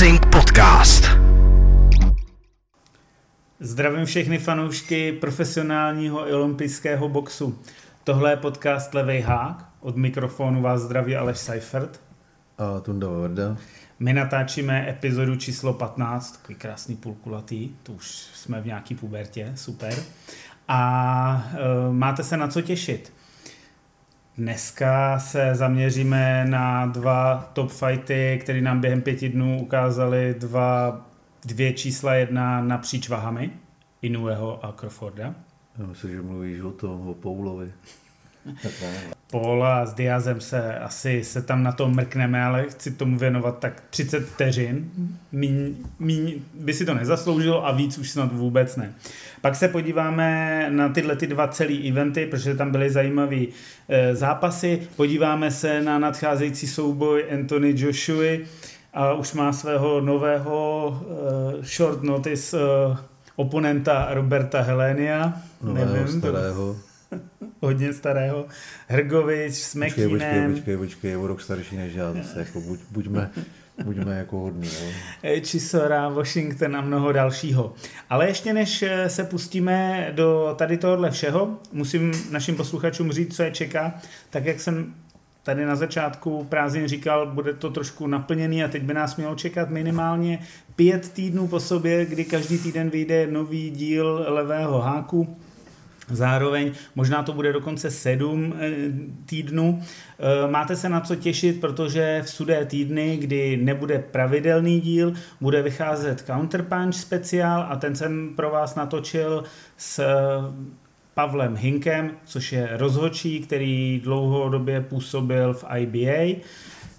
Boxing Podcast. Zdravím všechny fanoušky profesionálního i olympijského boxu. Tohle je podcast Levej hák. Od mikrofonu vás zdraví Aleš Seifert. A Tunda Varda. My natáčíme epizodu číslo 15, takový krásný půlkulatý, to už jsme v nějaký pubertě, super. A e, máte se na co těšit. Dneska se zaměříme na dva top fighty, které nám během pěti dnů ukázaly dva, dvě čísla jedna napříč vahami, Inueho a Crawforda. Já myslím, že mluvíš o tom, o Poulovi. Paula s Diazem se asi se tam na to mrkneme, ale chci tomu věnovat tak 30 vteřin. Míň, míň by si to nezasloužilo a víc už snad vůbec ne. Pak se podíváme na tyhle ty dva celý eventy, protože tam byly zajímavé e, zápasy. Podíváme se na nadcházející souboj Anthony Joshua a už má svého nového e, short notice e, oponenta Roberta Helenia. Nového, Nevím, starého. To hodně starého. Hrgovič s Mekinem. Počkej, počkej, počkej, o rok starší než já, zase jako buď, buďme, buďme jako hodný. Jo. Chisora, Washington a mnoho dalšího. Ale ještě než se pustíme do tady tohohle všeho, musím našim posluchačům říct, co je čeká. Tak jak jsem tady na začátku prázdnin říkal, bude to trošku naplněný a teď by nás mělo čekat minimálně pět týdnů po sobě, kdy každý týden vyjde nový díl levého háku Zároveň možná to bude dokonce sedm eh, týdnů. Eh, máte se na co těšit, protože v sudé týdny, kdy nebude pravidelný díl, bude vycházet Counterpunch speciál a ten jsem pro vás natočil s eh, Pavlem Hinkem, což je rozhodčí, který dlouhodobě působil v IBA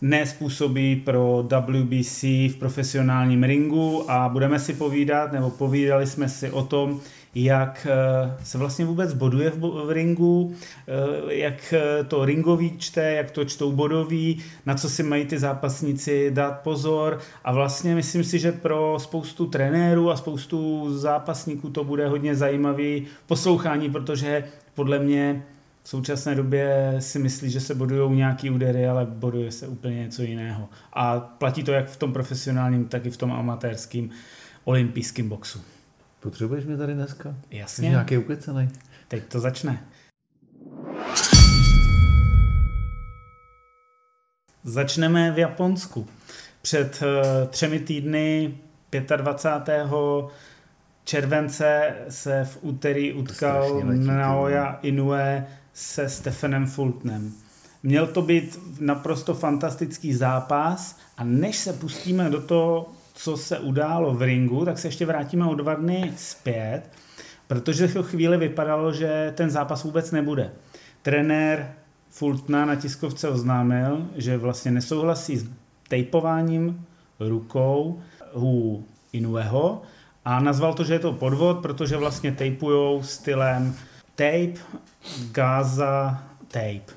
dnes působí pro WBC v profesionálním ringu a budeme si povídat, nebo povídali jsme si o tom, jak eh, se vlastně vůbec boduje v, ringu, eh, jak eh, to ringový čte, jak to čtou bodový, na co si mají ty zápasníci dát pozor a vlastně myslím si, že pro spoustu trenérů a spoustu zápasníků to bude hodně zajímavý poslouchání, protože podle mě v současné době si myslí, že se bodují nějaký údery, ale boduje se úplně něco jiného. A platí to jak v tom profesionálním, tak i v tom amatérském olympijském boxu. Potřebuješ mě tady dneska? Jasně. Jsi nějaký ukecenej. Teď to začne. Začneme v Japonsku. Před uh, třemi týdny 25. července se v úterý utkal Naoya Inoue se Stefanem Fultnem. Měl to být naprosto fantastický zápas a než se pustíme do toho, co se událo v ringu, tak se ještě vrátíme o dva dny zpět, protože v chvíli vypadalo, že ten zápas vůbec nebude. Trenér Fultna na tiskovce oznámil, že vlastně nesouhlasí s tejpováním rukou u Inueho a nazval to, že je to podvod, protože vlastně tejpujou stylem tape, Gaza, tape.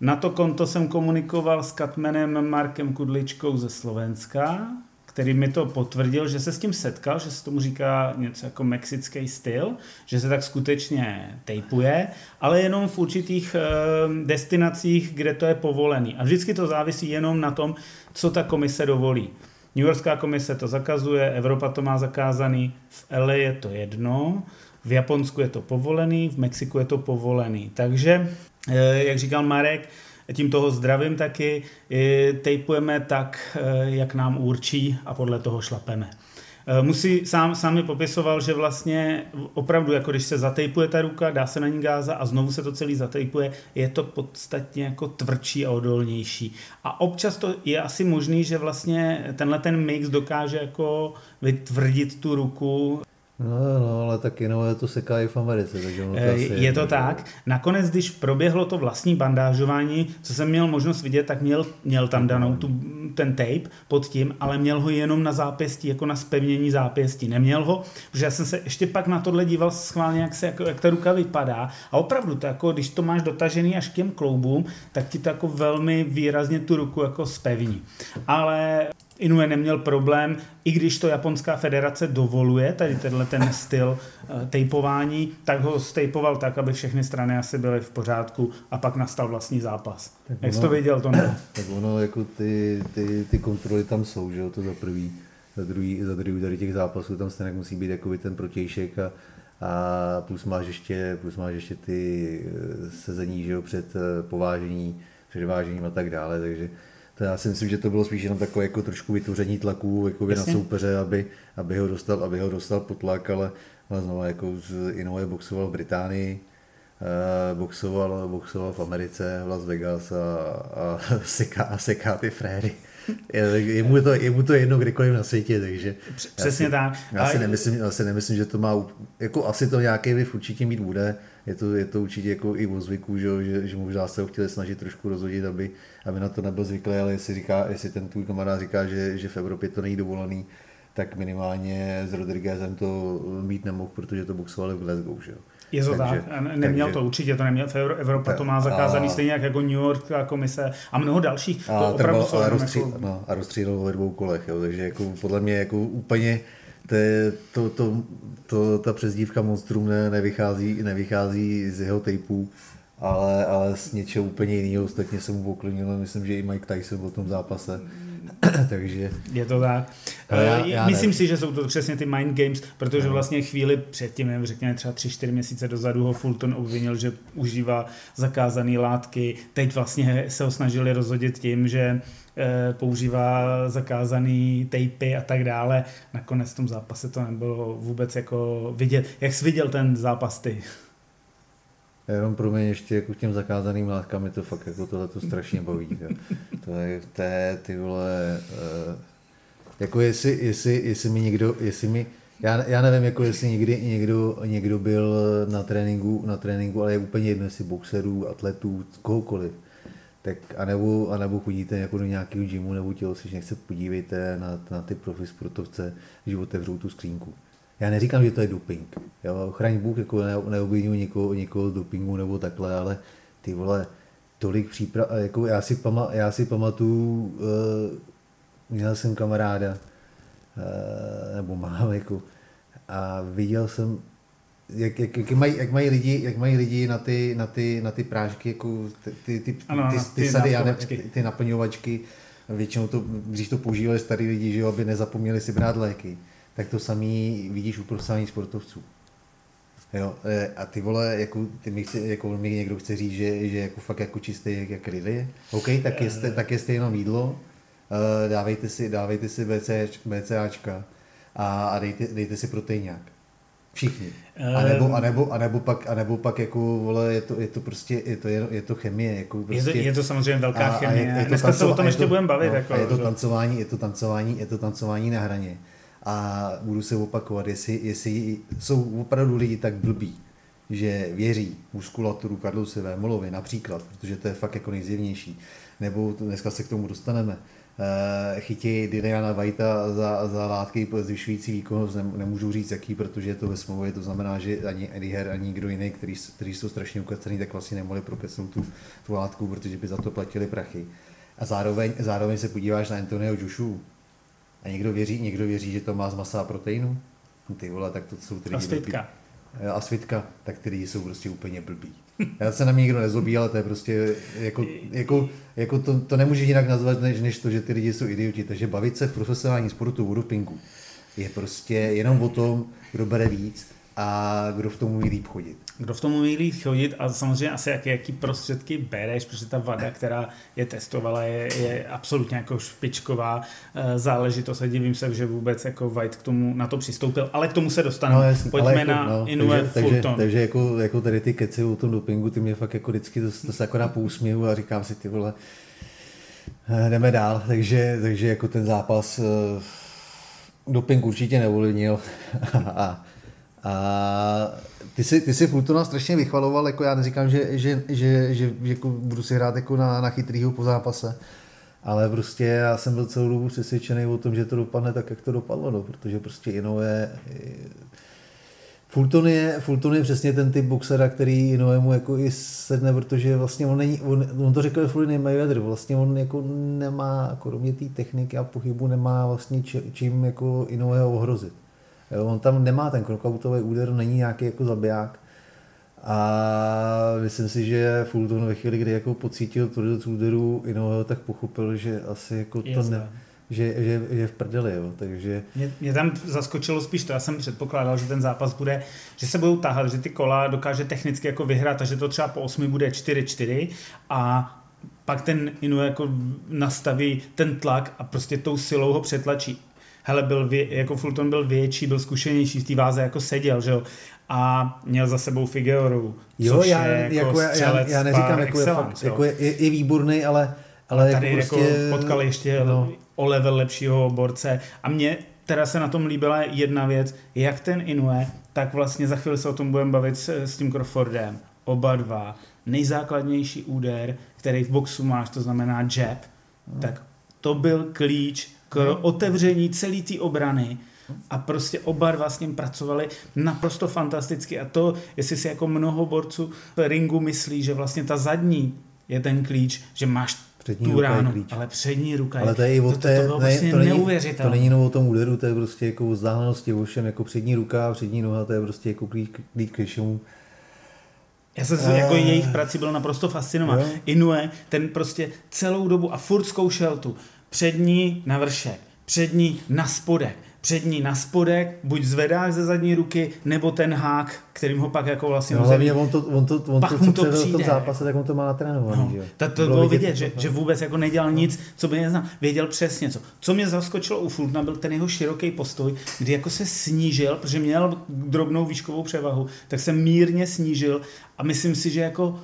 Na to konto jsem komunikoval s Katmenem Markem Kudličkou ze Slovenska, který mi to potvrdil, že se s tím setkal, že se tomu říká něco jako mexický styl, že se tak skutečně tejpuje, ale jenom v určitých e, destinacích, kde to je povolený. A vždycky to závisí jenom na tom, co ta komise dovolí. New Yorkská komise to zakazuje, Evropa to má zakázaný, v LA je to jedno, v Japonsku je to povolený, v Mexiku je to povolený. Takže, eh, jak říkal Marek, tím toho zdravím taky, tejpujeme tak, eh, jak nám určí a podle toho šlapeme. Eh, musí, sám, sám mi popisoval, že vlastně opravdu, jako když se zatejpuje ta ruka, dá se na ní gáza a znovu se to celý zatejpuje, je to podstatně jako tvrdší a odolnější. A občas to je asi možný, že vlastně tenhle ten mix dokáže jako vytvrdit tu ruku No, no, ale taky no, to seká i v Americe. Takže ono to eh, je, je to tak. Nakonec, když proběhlo to vlastní bandážování, co jsem měl možnost vidět, tak měl, měl tam danou tu, ten tape pod tím, ale měl ho jenom na zápěstí, jako na spevnění zápěstí. Neměl ho, protože já jsem se ještě pak na tohle díval schválně, jak, se, jako, jak ta ruka vypadá. A opravdu, to jako, když to máš dotažený až k těm kloubům, tak ti to jako velmi výrazně tu ruku jako spevní. Ale Inoue neměl problém, i když to japonská federace dovoluje, tady tenhle ten styl uh, tejpování, tak ho stejpoval tak, aby všechny strany asi byly v pořádku a pak nastal vlastní zápas. Tak Jak jsi to viděl, to ne? Tak ono, jako ty, ty, ty kontroly tam jsou, že jo, to za prvý. za druhý, za druhý tady těch zápasů tam stejně musí být jako ten protějšek a, a plus máš ještě, plus máš ještě ty eh, sezení že jo, před eh, povážení, před vážením a tak dále, takže to já si myslím, že to bylo spíš jenom takové jako trošku vytvoření tlaku jako na soupeře, aby, aby, ho dostal, aby ho dostal pod tlak, ale, ale znovu jako z Inoue boxoval v Británii, uh, boxoval, boxoval v Americe, v Las Vegas a, a seká, a seká ty fréry. Je, je, mu to, je mu to jedno kdekoliv na světě, takže... Přesně já si, tak. Já si, nemyslím, já si nemyslím, že to má... Jako asi to nějaký vliv určitě mít bude. Je to, je to určitě jako i o zvyku, že, že, že možná se ho chtěli snažit trošku rozhodit, aby, aby na to nebyl zvyklý, ale jestli, říká, jestli ten tvůj kamarád říká, že, že v Evropě to není dovolený, tak minimálně s Rodriguezem to mít nemohl, protože to boxovali v Glasgow. Že jo. Je to takže, tak. Neměl takže, to určitě, to neměl. Evropa to má zakázaný a, stejně jak jako New York a komise a mnoho dalších. A, to opravdu a, rozstří, jako... no, a rozstřílel ve dvou kolech, jo, takže jako podle mě jako úplně to, to, to, to, ta přezdívka Monstrum ne, nevychází, nevychází z jeho typů, ale, ale z něčeho úplně jiného. Ostatně jsem mu poklonil, myslím, že i Mike Tyson byl v tom zápase. Takže... Je to tak. Já, eh, já Myslím ne. si, že jsou to přesně ty mind games, protože vlastně chvíli předtím, řekněme třeba 3-4 měsíce dozadu ho Fulton obvinil, že užívá zakázané látky. Teď vlastně se ho snažili rozhodit tím, že eh, používá zakázaný tejpy a tak dále. Nakonec v tom zápase to nebylo vůbec jako vidět. Jak jsi viděl ten zápas ty? Jenom pro mě ještě jako k těm zakázaným látkám je to fakt jako tohle to strašně baví. Jo. To je, to je ty vole, uh, jako jestli, jestli, jestli mi někdo, jestli mi, já, já nevím, jako jestli někdy někdo, někdo byl na tréninku, na tréninku, ale je úplně jedno, jestli boxerů, atletů, kohokoliv. Tak anebo, anebo chodíte jako do nějakého gymu nebo tělocvičně, se podívejte na, na ty profi sportovce, že otevřou tu skřínku já neříkám, že to je doping. Jo, chraň Bůh, jako ne, neobvinuju někoho, někoho z dopingu nebo takhle, ale ty vole, tolik příprav, jako já si, pama, já si pamatuju, uh, měl jsem kamaráda, uh, nebo mám, jako, a viděl jsem, jak, jak, jak, mají, jak, mají lidi, jak mají lidi na ty, na ty, na ty prášky, jako ty, ty, ty, ano, ty, ty, ty sady, já ne, ty, ty naplňovačky, většinou to, když to používali starý lidi, že jo, aby nezapomněli si brát léky tak to samý vidíš u profesionálních sportovců. Jo, e, a ty vole, jako, ty mi, chce, jako mi někdo chce říct, že, že jako fakt jako čistý jak, jak rily. OK, tak jeste, tak jeste jenom jídlo, e, dávejte si, dávejte si BC, BCAčka a, a dejte, dejte si proteinák. Všichni. A nebo, a nebo, a nebo pak, a nebo pak jako, vole, je to, je to prostě, je to, je, to chemie. Jako prostě, je, to, prostě- je to samozřejmě velká a, chemie. A je, je to Dneska tancova, se o tom ještě budeme bavit. No, jako, a je to tancování, je to tancování, je to tancování na hraně a budu se opakovat, jestli, jestli jsou opravdu lidi tak blbí, že věří muskulaturu Karlusové Molovy například, protože to je fakt jako nejzjevnější, nebo dneska se k tomu dostaneme, eh, chytí Diana Vajta za, za látky zvyšující výkonnost, nemůžu říct jaký, protože je to ve smlouvě, to znamená, že ani Eddie Herr, ani nikdo jiný, který, který jsou strašně ukacený, tak vlastně nemohli prokesnout tu, tu látku, protože by za to platili prachy. A zároveň, zároveň se podíváš na Antonio Joshu, a někdo věří, někdo věří, že to má z masa a proteinu? No ty vole, tak to jsou ty A svitka. A svitka, tak ty lidi jsou prostě úplně blbí. Já se na mě nikdo nezlobí, ale to je prostě, jako, jako, jako to, to nemůže jinak nazvat, než, než to, že ty lidi jsou idioti. Takže bavit se v profesionálním sportu o dopingu je prostě jenom o tom, kdo bere víc a kdo v tom umí líp chodit. Kdo v tom umí líp chodit a samozřejmě asi jaký, jaký prostředky bereš, protože ta vada, která je testovala, je, je absolutně jako špičková uh, záležitost a divím se, že vůbec jako White k tomu na to přistoupil, ale k tomu se dostaneme. No, jasný, Pojďme jako, na no, Inoue takže, takže, takže, jako, jako tady ty keci o tom dopingu, ty mě fakt jako vždycky to, to se akorát pousměju a říkám si ty vole, eh, jdeme dál, takže, takže jako ten zápas uh, doping určitě neovlivnil a a ty si, ty si Fultona strašně vychvaloval, jako já neříkám, že, že, že, že jako budu si hrát jako na, na chytrýho po zápase, ale prostě já jsem byl celou dobu přesvědčený o tom, že to dopadne tak, jak to dopadlo, no, protože prostě Inoue Fulton je, Fulton je přesně ten typ boxera, který Inoemu jako i sedne, protože vlastně on, není, on, on to řekl Floyd Mayweather, vlastně on jako nemá, kromě té techniky a pohybu, nemá vlastně či, čím jako Inoue ohrozit. Jo, on tam nemá ten knockoutový úder, není nějaký jako zabiják. A myslím si, že Fulton ve chvíli, kdy jako pocítil tvrdost úderu Inoue, tak pochopil, že asi jako to ne, že, že, že v prdeli, jo. takže... Mě, mě, tam zaskočilo spíš to, já jsem předpokládal, že ten zápas bude, že se budou tahat, že ty kola dokáže technicky jako vyhrát a že to třeba po osmi bude 4-4 a pak ten Inu jako nastaví ten tlak a prostě tou silou ho přetlačí. Hele, byl vě, jako Fulton byl větší, byl zkušenější, v té váze jako seděl, že jo a měl za sebou Figueroa. Jo, já, je jako, jako já, já, neříkám, jako, je, fakt, jako je, je, je výborný, ale, ale tady jako, prostě, jako potkal ještě no. o level lepšího borce a mě teda se na tom líbila jedna věc, jak ten Inoue, tak vlastně za chvíli se o tom budeme bavit s, s tím Crawfordem. Oba dva. Nejzákladnější úder, který v boxu máš, to znamená jab, no. tak to byl klíč k otevření celé té obrany a prostě oba dva s ním pracovali naprosto fantasticky a to, jestli si jako mnoho borců v ringu myslí, že vlastně ta zadní je ten klíč, že máš přední tu ránu, klíč. ale přední ruka ale to je, to, to, to, to, to, vlastně to, není, to není jenom o tom úderu, to je prostě jako o vzdálenosti, ovšem jako přední ruka, přední noha, to je prostě jako klíč, klíč k všemu. Já jsem se jako jejich prací byl naprosto fascinován. Inue, ten prostě celou dobu a furt zkoušel tu přední na vršek, přední na spodek, přední na spodek, buď zvedák ze zadní ruky, nebo ten hák, kterým ho pak jako vlastně no, hlavně on to, on to, on pak to, co to přijde, v tom zápase, tak on to má natrénovaný. No, že? To, to bylo vidět, že, že, vůbec jako nedělal nic, co by neznal. Věděl přesně co. Co mě zaskočilo u Fultna, byl ten jeho široký postoj, kdy jako se snížil, protože měl drobnou výškovou převahu, tak se mírně snížil a myslím si, že jako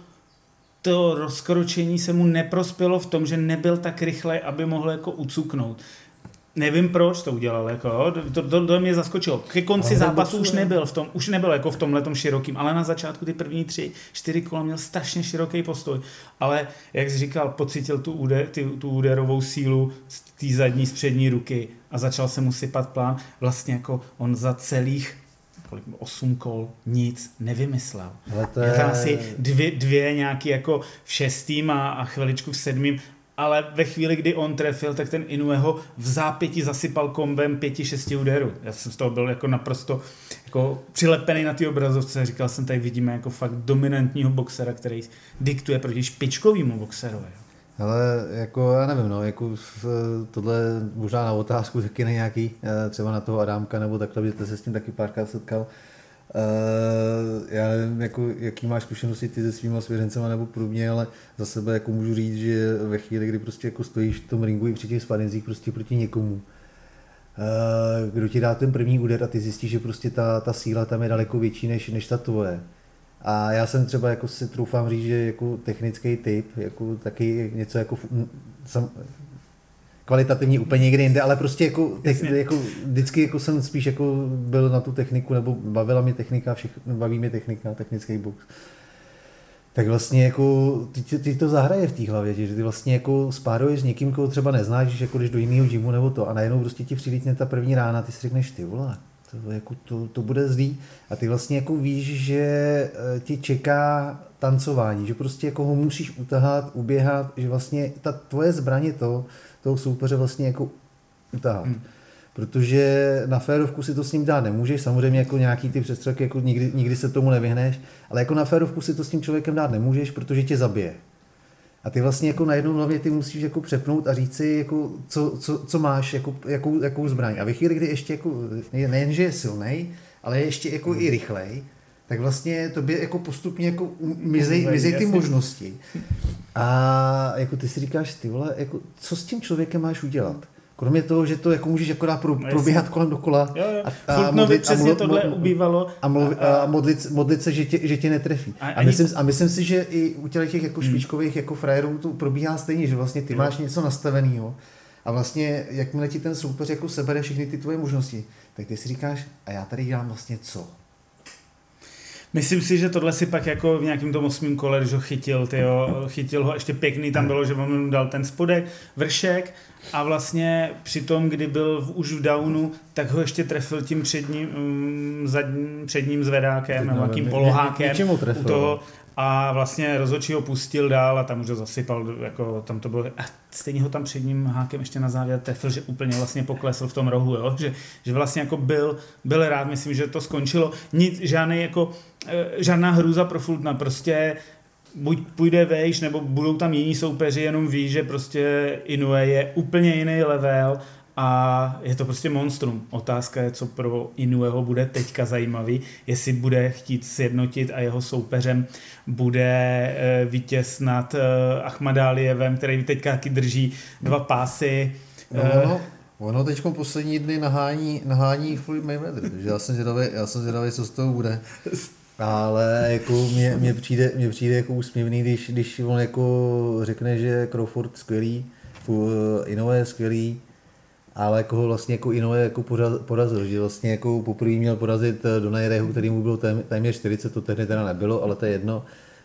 to rozkročení se mu neprospělo v tom, že nebyl tak rychle, aby mohl jako ucuknout. Nevím, proč to udělal, jako, to, to, to mě zaskočilo. Ke konci zápasu už nebyl v tom, už nebyl jako v tomhle širokým, ale na začátku ty první tři, čtyři kola měl strašně široký postoj. Ale, jak jsi říkal, pocítil tu, úder, ty, tu úderovou sílu z té zadní, z přední ruky a začal se mu sypat plán. Vlastně jako on za celých kolik, osm kol, nic nevymyslel. Ale to je... tam asi dvě, dvě nějaký jako v šestým a, a chviličku v sedmým ale ve chvíli, kdy on trefil, tak ten Inueho v zápěti zasypal kombem pěti, šesti úderů. Já jsem z toho byl jako naprosto jako přilepený na ty obrazovce. Říkal jsem, tady vidíme jako fakt dominantního boxera, který diktuje proti špičkovému boxerovi. Ale jako, já nevím, no, jako tohle možná na otázku taky nějaký, eh, třeba na toho Adámka nebo takhle, že se s tím taky párkrát setkal. Uh, já nevím, jako, jaký máš zkušenosti ty se svýma svěřencema nebo podobně, ale za sebe jako můžu říct, že ve chvíli, kdy prostě jako stojíš v tom ringu i při těch spadenzích prostě proti někomu, uh, kdo ti dá ten první úder a ty zjistíš, že prostě ta, ta síla tam je daleko větší než, než ta tvoje. A já jsem třeba jako si troufám říct, že jako technický typ, jako taky něco jako sam, kvalitativní úplně někde jinde, ale prostě jako, te, jako vždycky jako jsem spíš jako byl na tu techniku, nebo bavila mi technika, všech, baví mi technika, technický box. Tak vlastně jako ty, ty to zahraje v té hlavě, že ty vlastně jako spáruješ s někým, koho třeba neznáš, jako když do jiného gymu nebo to a najednou prostě ti přilítne ta první rána, ty si řekneš ty vole, to, jako to, to bude zlý a ty vlastně jako víš, že eh, ti čeká tancování, že prostě jako ho musíš utahat, uběhat, že vlastně ta tvoje zbraně to, toho soupeře vlastně jako utáhat. Hmm. Protože na férovku si to s ním dát nemůžeš, samozřejmě jako nějaký ty přestřelky, jako nikdy, nikdy se tomu nevyhneš, ale jako na férovku si to s tím člověkem dát nemůžeš, protože tě zabije. A ty vlastně jako najednou hlavně ty musíš jako přepnout a říct si, jako, co, co, co máš, jako, jakou, jakou zbraň. A ve chvíli, kdy ještě jako, nejen, že je silný, ale je ještě jako i rychlej, tak vlastně to by jako postupně jako mizej, mizej ty možnosti. A jako ty si říkáš, ty vole, jako, co s tím člověkem máš udělat? Kromě toho, že to jako můžeš akorát pro, no, probíhat kolem dokola. Jo, jo. A, a modlit, přesně a mlu, tohle ubývalo. A, mluv, a, a modlit, modlit, se, že tě, že tě netrefí. A, a, myslím, a myslím si, že i u těch jako hmm. špičkových jako frajerů to probíhá stejně, že vlastně ty jo. máš něco nastaveného a vlastně jakmile ti ten soupeř jako sebere všechny ty tvoje možnosti, tak ty si říkáš, a já tady dělám vlastně co? Myslím si, že tohle si pak jako v nějakém tom osmém kole, když ho chytil, tyjo, chytil ho ještě pěkný, tam bylo, že mu dal ten spodek, vršek a vlastně při tom, kdy byl v, už v downu, tak ho ještě trefil tím předním, um, zadním, předním zvedákem nebo nějakým polohákem u toho a vlastně rozhodčí ho pustil dál a tam už ho zasypal, jako tam to bylo, a stejně ho tam předním hákem ještě na závěr trefil, že úplně vlastně poklesl v tom rohu, jo? Že, že vlastně jako byl, byl rád, myslím, že to skončilo. Nic, žádný jako, eh, žádná hrůza pro Fultna, prostě buď půjde vejš, nebo budou tam jiní soupeři, jenom ví, že prostě Inoue je úplně jiný level a je to prostě monstrum. Otázka je, co pro Inueho bude teďka zajímavý, jestli bude chtít sjednotit a jeho soupeřem bude eh, vítěz nad eh, Ahmadáliyevem, který teďka taky drží dva pásy. No, no. Ono teď poslední dny nahání, nahání Floyd Mayweather, takže já jsem zvědavý, já jsem zvědavý, co z toho bude. Ale jako mě, mě, přijde, mě přijde jako úsměvný, když, když on jako řekne, že Crawford skvělý, Inoue skvělý, ale jako ho vlastně jako Inoue jako porazil, že vlastně jako poprvé měl porazit eh, Donajerehu, který mu bylo téměř 40, to tehdy teda nebylo, ale to je jedno,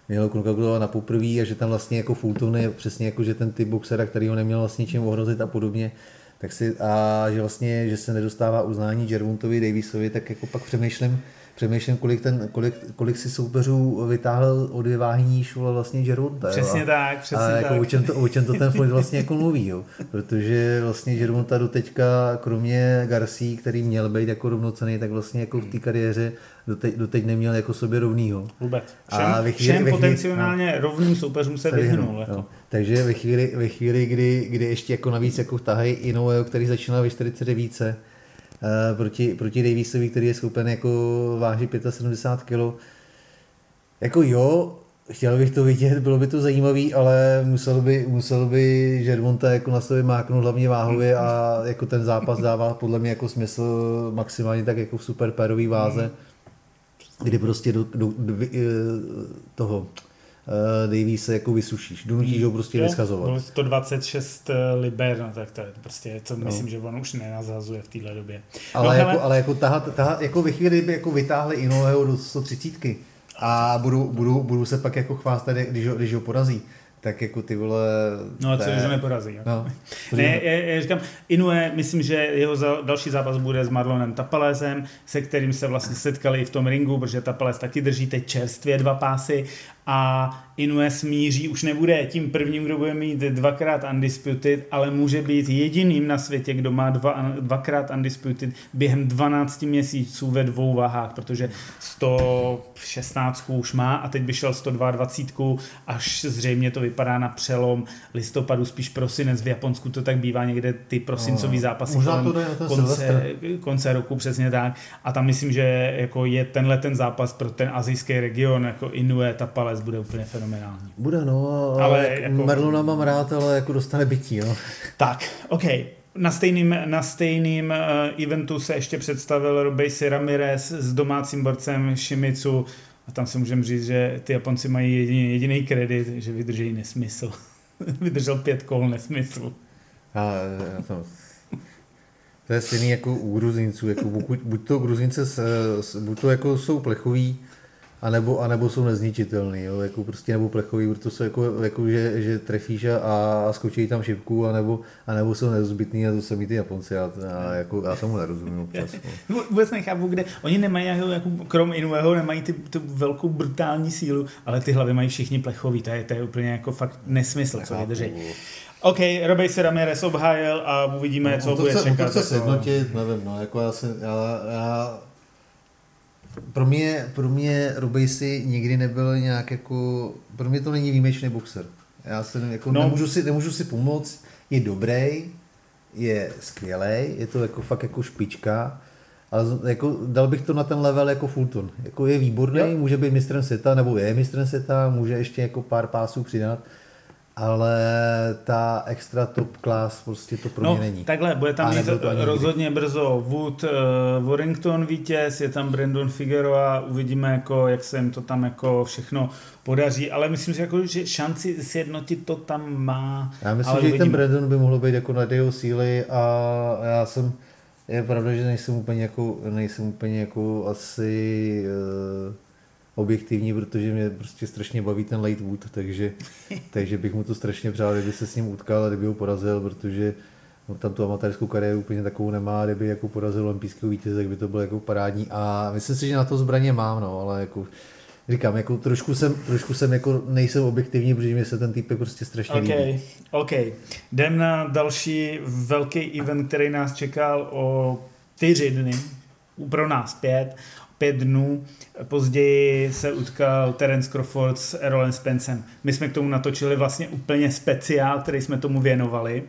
měl Knockoutova na poprvé a že tam vlastně jako Fulton je přesně jako, že ten typ boxera, který ho neměl vlastně čím ohrozit a podobně, tak si, a že vlastně, že se nedostává uznání Jervontovi Davisovi, tak jako pak přemýšlím, přemýšlím, kolik, ten, kolik, kolik si soupeřů vytáhl o dvě váhy níž vlastně Gervonta. Přesně jo? tak, přesně a jako tak. O čem, to, o čem to ten Floyd vlastně jako mluví, jo? protože vlastně Gervonta do teďka, kromě Garcí, který měl být jako rovnocený, tak vlastně jako v té kariéře doteď, doteď neměl jako sobě rovnýho. Vůbec. Všem, a chvíli, všem chvíli, potenciálně no, rovným soupeřům se vyhnul. Jako. No. Takže ve chvíli, ve chvíli kdy, kdy ještě jako navíc jako tahají Inoue, který začínal ve 49, Eh, proti, proti Davisovi, který je schopen jako vážit 75 kg. Jako jo, chtěl bych to vidět, bylo by to zajímavý, ale musel by, musel by Žermonta jako na sobě máknout hlavně váhově a jako ten zápas dává podle mě jako smysl maximálně tak jako v super pérový váze, kdy prostě do, do, do, do eh, toho uh, se jako vysušíš. Donutíš ho prostě vyschazovat. 126 eh, liber, no tak to je prostě, co no. myslím, že on už nenazazuje v téhle době. Ale, no, jako, hele... ale jako, tahat, tahat, jako ve chvíli, kdyby jako vytáhli Inoue do 130 a budu, budu, budu se pak jako chvástat, když ho, když ho porazí, tak jako ty vole... No a co, že neporazí. Jako. No, ne, já, já, říkám, Inoue, myslím, že jeho za, další zápas bude s Marlonem Tapalezem, se kterým se vlastně setkali i v tom ringu, protože Tapalez taky drží teď čerstvě dva pásy a Inoue smíří, už nebude tím prvním, kdo bude mít dvakrát undisputed, ale může být jediným na světě, kdo má dva, dvakrát undisputed během 12 měsíců ve dvou váhách, protože 116 už má a teď by šel 122, až zřejmě to vypadá na přelom listopadu, spíš prosinec. V Japonsku to tak bývá někde ty prosincový no, zápasy Možná to konce, konce roku, přesně tak. A tam myslím, že jako je tenhle ten zápas pro ten azijský region, jako Inoue, Tapales, bude úplně fenomenální. Bude, no, ale, ale jako... Merluna mám rád, ale jako dostane bytí, jo. Tak, OK. Na stejným, na stejným uh, eventu se ještě představil Robejsi Ramirez s domácím borcem Shimizu a tam se můžeme říct, že ty Japonci mají jediný, jediný kredit, že vydrží nesmysl. Vydržel pět kol nesmysl. A, to, to je stejný jako u Gruzinců. Jako buď, buď to Gruzince, buď to jako jsou plechoví, a nebo, a nebo jsou nezničitelný, jo, jako prostě nebo plechový, protože jsou jako, jako že, že trefíš a, a skočí tam šipku, a nebo, a nebo jsou nezbytný a to jsou ty Japonci a, a jako, já tomu nerozumím občas. No. Vůbec nechápu, kde, oni nemají jako, jako krom Inueho, nemají ty, tu velkou brutální sílu, ale ty hlavy mají všichni plechový, to je, to je úplně jako fakt nesmysl, co vydrží. OK, Robej se Ramirez obhájil a uvidíme, no, co bude chce, čekat. To chce jako- sjednotit, nevím, no, jako já, si, já, já pro mě, pro mě Rubejsi nikdy nebyl nějak jako, pro mě to není výjimečný boxer. Já se jako no. nemůžu, si, nemůžu si pomoct, je dobrý, je skvělý, je to jako fakt jako špička, ale jako dal bych to na ten level jako Fulton. Jako je výborný, jo. může být mistrem světa, nebo je mistrem světa, může ještě jako pár pásů přidat, ale ta extra top class prostě to pro no, mě není. Takhle, bude tam mít rozhodně nikdy. brzo Wood uh, Warrington vítěz, je tam Brandon Figueroa, uvidíme, jako, jak se jim to tam jako všechno podaří, ale myslím si, jako, že šanci sjednotit to tam má. Já myslím, že uvidíme. ten Brandon by mohl být jako na jeho síly a já jsem, je pravda, že nejsem úplně jako, nejsem úplně jako asi uh, objektivní, protože mě prostě strašně baví ten late wood, takže, takže bych mu to strašně přál, kdyby se s ním utkal a kdyby ho porazil, protože on tam tu amatérskou kariéru úplně takovou nemá, kdyby jako porazil olympijského vítěze, tak by to bylo jako parádní. A myslím si, že na to zbraně mám, no, ale jako říkám, jako trošku jsem, trošku jsem jako nejsem objektivní, protože mi se ten typ prostě strašně okay, líbí. OK, jdem na další velký event, který nás čekal o čtyři dny, pro nás pět, pět dnů později se utkal Terence Crawford s Errolem Spencem. My jsme k tomu natočili vlastně úplně speciál, který jsme tomu věnovali.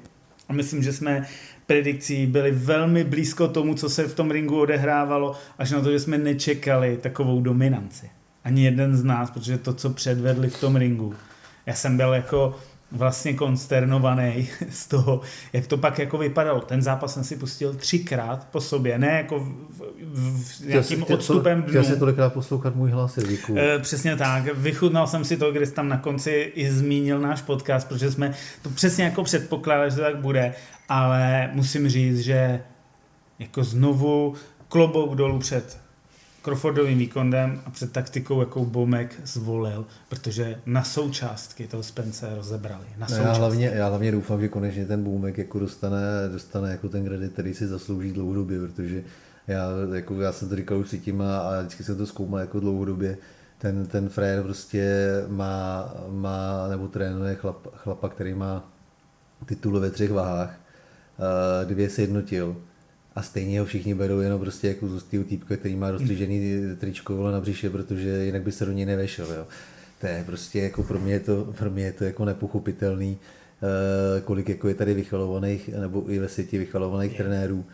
A myslím, že jsme predikcí byli velmi blízko tomu, co se v tom ringu odehrávalo, až na to, že jsme nečekali takovou dominanci. Ani jeden z nás, protože to, co předvedli v tom ringu. Já jsem byl jako vlastně konsternovaný z toho, jak to pak jako vypadalo. Ten zápas jsem si pustil třikrát po sobě, ne jako v, v, v nějakým tě, odstupem dnů. Chtěl si tolikrát poslouchat můj hlas, děkuji. E, přesně tak. Vychutnal jsem si to, když tam na konci i zmínil náš podcast, protože jsme to přesně jako předpokládali, že to tak bude, ale musím říct, že jako znovu klobouk dolů před Crawfordovým výkonem a před taktikou, jakou Bomek zvolil, protože na součástky toho Spence rozebrali. Na no já, hlavně, já hlavně doufám, že konečně ten Bomek jako dostane, dostane jako ten kredit, který si zaslouží dlouhodobě, protože já, jako já jsem to říkal už předtím a, a vždycky jsem to zkoumal jako dlouhodobě. Ten, ten frajer prostě má, má nebo trénuje chlap, chlapa, který má titul ve třech váhách, dvě se jednotil a stejně ho všichni berou jenom prostě jako zustýho týpka, který má rozstřížený tričko na břiše, protože jinak by se do něj nevešel. Jo. To je prostě jako pro mě je to, pro mě je to jako nepochopitelný, eh, kolik jako je tady vychalovaných, nebo i ve světě vychalovaných trenérů.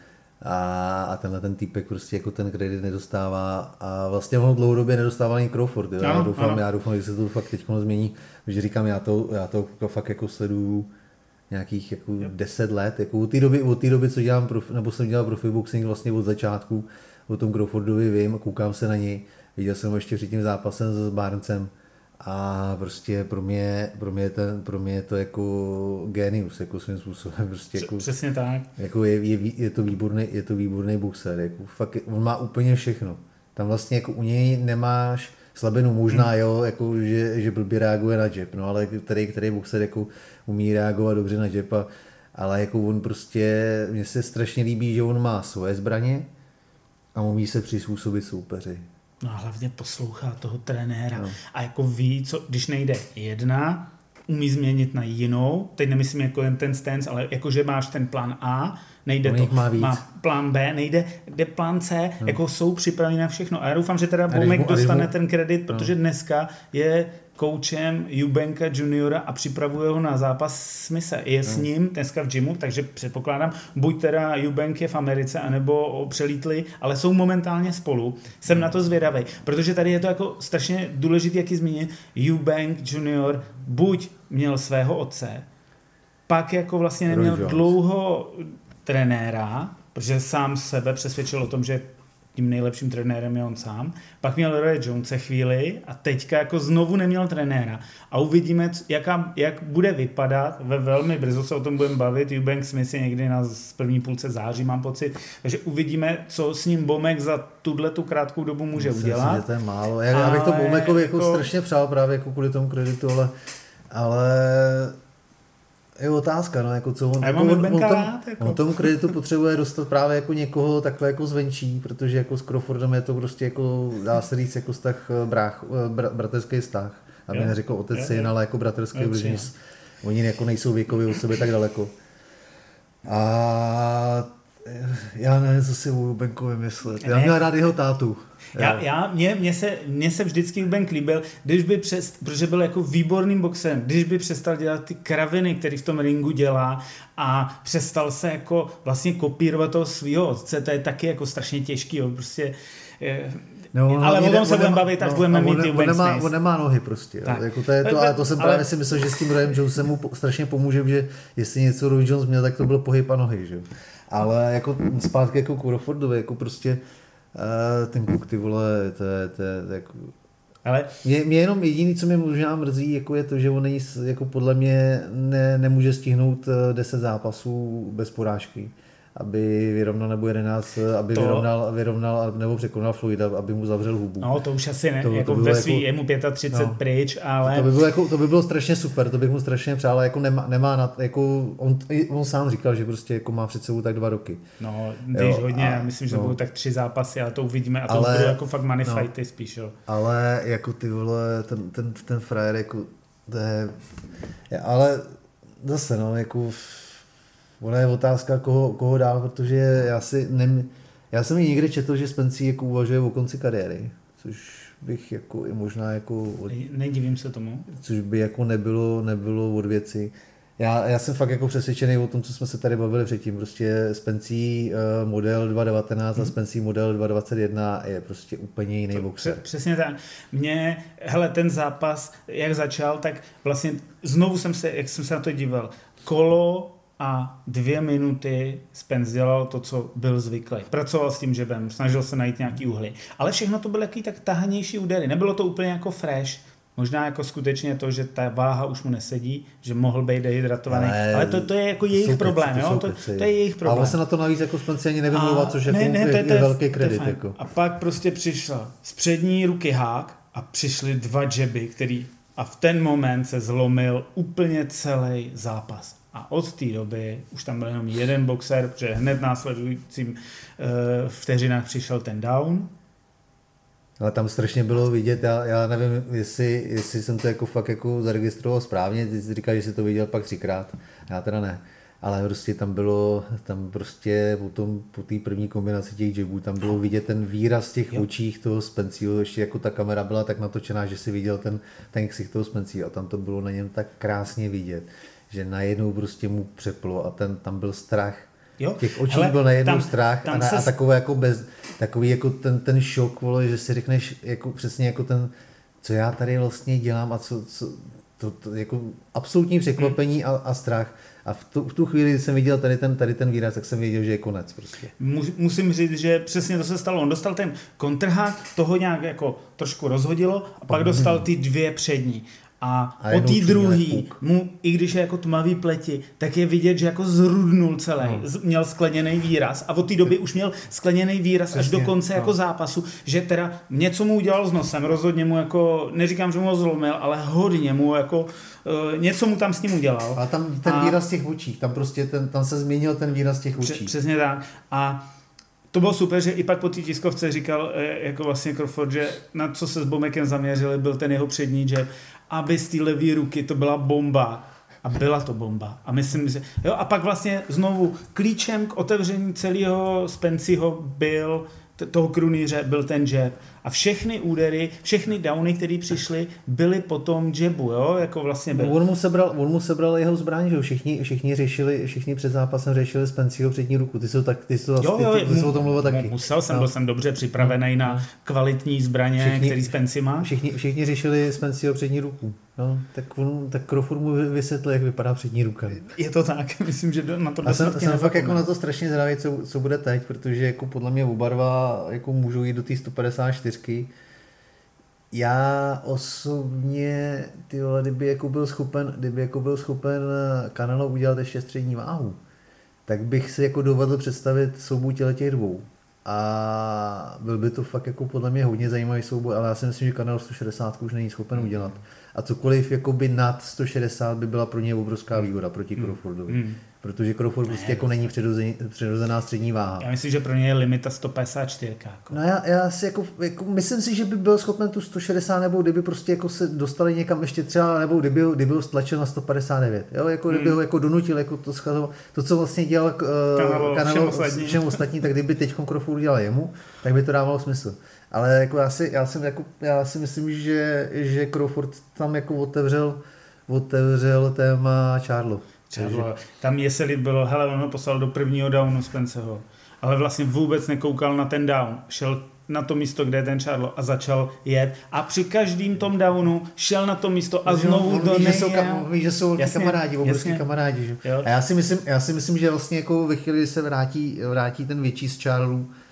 A, a tenhle ten týpek prostě jako ten kredit nedostává a vlastně on dlouhodobě nedostává ani Crawford. Jo. Já, doufám, já doufám, že se to fakt teď změní, že říkám, já to, já to fakt jako sleduju nějakých jako yep. 10 let, jako od té doby, od té doby, co dělám, prof, nebo jsem dělal profiboxing vlastně od začátku, o tom Crawfordovi vím, koukám se na něj, viděl jsem ho ještě před tím zápasem s Barncem a prostě pro mě, pro mě, ten, pro mě je to jako genius, jako svým způsobem. Prostě jako, Přesně tak. Jako je, je, je, to výborný, je to výborný boxer, jako fakt, on má úplně všechno. Tam vlastně jako u něj nemáš, slabinu možná, hmm. jo, jako, že, že blbě reaguje na jab, no ale který, který boxer jako umí reagovat dobře na jab, a, ale jako on prostě, mně se strašně líbí, že on má svoje zbraně a umí se přizpůsobit soupeři. No a hlavně poslouchá toho trenéra no. a jako ví, co, když nejde jedna, umí změnit na jinou, teď nemyslím jako jen ten stance, ale jako že máš ten plán A, nejde to, má, víc. má plán B, nejde, jde plán C, no. jako jsou připraveni na všechno. A já doufám, že teda Bomek dostane ten kredit, no. protože no. dneska je koučem Jubenka juniora a připravuje ho na zápas Smise. Je no. s ním dneska v gymu, takže předpokládám, buď teda Jubenk je v Americe, anebo přelítli, ale jsou momentálně spolu. Jsem na to zvědavý, protože tady je to jako strašně důležité, jaký zmínit. Jubenk junior buď měl svého otce, pak jako vlastně neměl dlouho trenéra, protože sám sebe přesvědčil o tom, že tím nejlepším trenérem je on sám. Pak měl Roy Jonese chvíli a teďka jako znovu neměl trenéra. A uvidíme, jaká, jak bude vypadat. Ve velmi brzo se o tom budeme bavit. Eubank Smith je někdy na první půlce září, mám pocit. Takže uvidíme, co s ním Bomek za tuhle tu krátkou dobu může Myslím udělat. Si, že to je málo. Já, já bych to Bomekovi jako, jako strašně přál právě jako kvůli tomu kreditu, ale, ale je otázka, no, jako co on, jako on, on, tom, jako. on tomu kreditu potřebuje dostat právě jako někoho takhle jako zvenčí, protože jako s Crawfordem je to prostě jako, dá se říct, jako vztah eh, brách, eh, br, bratrský vztah, aby jo. neřekl otec jo, syn, ale jako bratrský, protože oni jako nejsou věkově u sebe tak daleko. A já nevím, co si o Benkovi myslet. Já měl rád jeho tátu. Já, já, mě, mě, se, mě se vždycky Bank líbil, když by přes, protože byl jako výborným boxem, když by přestal dělat ty kraviny, který v tom ringu dělá a přestal se jako vlastně kopírovat toho svého otce, to je taky jako strašně těžký, jo, prostě je, No, ale o tom se budeme bavit, až no, budeme mít on, on, nemá, on nemá nohy prostě. Tak. Jako to, je to, ale to jsem ale... právě si myslel, že s tím Royem Jonesem mu strašně pomůže, že jestli něco Roy Jones měl, tak to byl pohyb a nohy. Že? Ale jako zpátky jako Crawfordovi, jako prostě uh, ten kluk, ty vole, to je, to je, to je jako... Ale... Mě, mě, jenom jediný, co mě možná mrzí, jako je to, že on není, jako podle mě ne, nemůže stihnout 10 eh, zápasů bez porážky aby vyrovnal nebo 11, aby to... vyrovnal, vyrovnal nebo překonal Fluida, aby mu zavřel hubu. No to už asi ne, to, jako to ve svý, jako, je mu 35 no, pryč, ale... To by, bylo jako, to by bylo strašně super, to bych mu strašně přál, jako nemá, nemá na, jako on, on, sám říkal, že prostě jako má před sebou tak dva roky. No, když hodně, a, já myslím, že no. budou tak tři zápasy, ale to uvidíme a to ale, budou jako fakt money no, fighty spíš, jo. Ale jako ty vole, ten, ten, ten frajer jako, to je, ale zase no, jako Ona je otázka, koho, koho dál, protože já si nem, Já jsem i někdy četl, že Spencí jako uvažuje o konci kariéry, což bych jako i možná jako... Od, Nedivím se tomu. Což by jako nebylo, nebylo od věci. Já, já jsem fakt jako přesvědčený o tom, co jsme se tady bavili předtím. Prostě Spencí uh, model 2.19 hmm. a Spencí model 2.21 je prostě úplně jiný boxer. Přesně tak. Mně, hele, ten zápas, jak začal, tak vlastně znovu jsem se, jak jsem se na to díval, kolo a dvě minuty Spence dělal to, co byl zvyklý. Pracoval s tím žebem, snažil se najít nějaký uhly. Ale všechno to byly jaký tak tahanější údery. Nebylo to úplně jako fresh. Možná jako skutečně to, že ta váha už mu nesedí, že mohl být dehydratovaný, ale, ale to, to je jako jejich problém, jo? To, to, je jejich problém. Ale se na to navíc jako Spence ani nevymlouvat, což ne, jako ne, je, je, je velký kredit. Jako. A pak prostě přišel z přední ruky hák a přišly dva jeby, který a v ten moment se zlomil úplně celý zápas. A od té doby už tam byl jenom jeden boxer, protože hned následujícím uh, vteřinách přišel ten down. Ale tam strašně bylo vidět, já, já nevím, jestli, jestli jsem to jako fakt jako zaregistroval správně, ty jsi říkal, že jsi to viděl pak třikrát, já teda ne. Ale prostě tam bylo, tam prostě po, tom, po té první kombinaci těch jabů, tam bylo vidět ten výraz těch jo. očích toho Spencího, ještě jako ta kamera byla tak natočená, že si viděl ten, ten ksicht toho Spencího a tam to bylo na něm tak krásně vidět že najednou prostě mu přeplo a ten, tam byl strach. Jo? Těch očí Hele, byl najednou tam, strach tam a, na, se... a takový jako bez, takový jako ten, ten šok, vole, že si řekneš jako přesně jako ten, co já tady vlastně dělám a co, co to, to jako absolutní překvapení hmm. a, a strach. A v tu, v tu chvíli, kdy jsem viděl tady ten, tady ten výraz, tak jsem věděl, že je konec prostě. Musím říct, že přesně to se stalo. On dostal ten kontrhák, toho nějak jako trošku rozhodilo a pak dostal ty dvě přední. A, a po té druhý mu, i když je jako tmavý pleti, tak je vidět, že jako zrudnul celý, no. měl skleněný výraz a od té doby už měl skleněný výraz Přesně, až do konce no. jako zápasu, že teda něco mu udělal s nosem, rozhodně mu jako, neříkám, že mu ho zlomil, ale hodně mu jako, uh, něco mu tam s ním udělal. A tam ten a, výraz těch očí, tam prostě ten, tam se změnil ten výraz těch očí. Přesně tak. A to bylo super, že i pak po té tiskovce říkal eh, jako vlastně Crawford, že na co se s Bomekem zaměřili, byl ten jeho přední jab aby z té levé ruky to byla bomba. A byla to bomba. A myslím, že... Jo, a pak vlastně znovu klíčem k otevření celého Spenciho byl toho krunýře byl ten jab. A všechny údery, všechny downy, které přišly, byly po tom jabu, jo? Jako vlastně byl. On mu sebral, on mu sebral jeho zbraň, že všichni, všichni řešili, všichni před zápasem řešili Spencího přední ruku. Ty jsou tak, ty jsou, jo, jo, ty, ty, ty o tom mluvil taky. Musel jsem, no. byl jsem dobře připravený no. na kvalitní zbraně, všichni, který Spenci má. Všichni, všichni řešili Spencího přední ruku. No, tak, on, tak Crawford mu vysvětlil, jak vypadá přední ruka. Je to tak, myslím, že na to A jsem, jsem fakt jako na to strašně zdravý, co, co bude teď, protože jako podle mě oba dva jako můžou jít do té 154. Já osobně, ty vole, kdyby jako byl schopen, kdyby jako byl schopen Kanelo udělat ještě střední váhu, tak bych si jako dovedl představit souboj těch dvou. A byl by to fakt jako podle mě hodně zajímavý souboj, ale já si myslím, že Kanelo 160 už není schopen udělat a cokoliv jakoby nad 160 by byla pro ně obrovská výhoda proti hmm. Crawfordovi. Mm. Protože Crawford prostě jako není přirozená střední váha. Já myslím, že pro ně je limita 154. Jako. No já, já si jako, jako, myslím si, že by byl schopen tu 160, nebo kdyby prostě jako se dostali někam ještě třeba, nebo kdyby, kdyby ho stlačil na 159. Jo? Jako, kdyby mm. ho jako donutil, jako to, schazoval, to, co vlastně dělal uh, Kanalo všem, všem ostatní, tak kdyby teď Crawford udělal jemu, tak by to dávalo smysl. Ale jako já, si, já, jsem jako, já si myslím, že, že Crawford tam jako otevřel, otevřel téma Charlo. Charlo. Tam jestli bylo, hele, on ho poslal do prvního downu Spenceho, ale vlastně vůbec nekoukal na ten down. Šel na to místo, kde je ten Charlo a začal jet. A při každém tom downu šel na to místo a znovu do něj. Že jsou, kam, ví, že jsou jasně, kamarádi, obrovský kamarádi. Že? A já si, myslím, já si myslím, že vlastně jako ve chvíli, kdy se vrátí, vrátí ten větší z Charlu, Eh,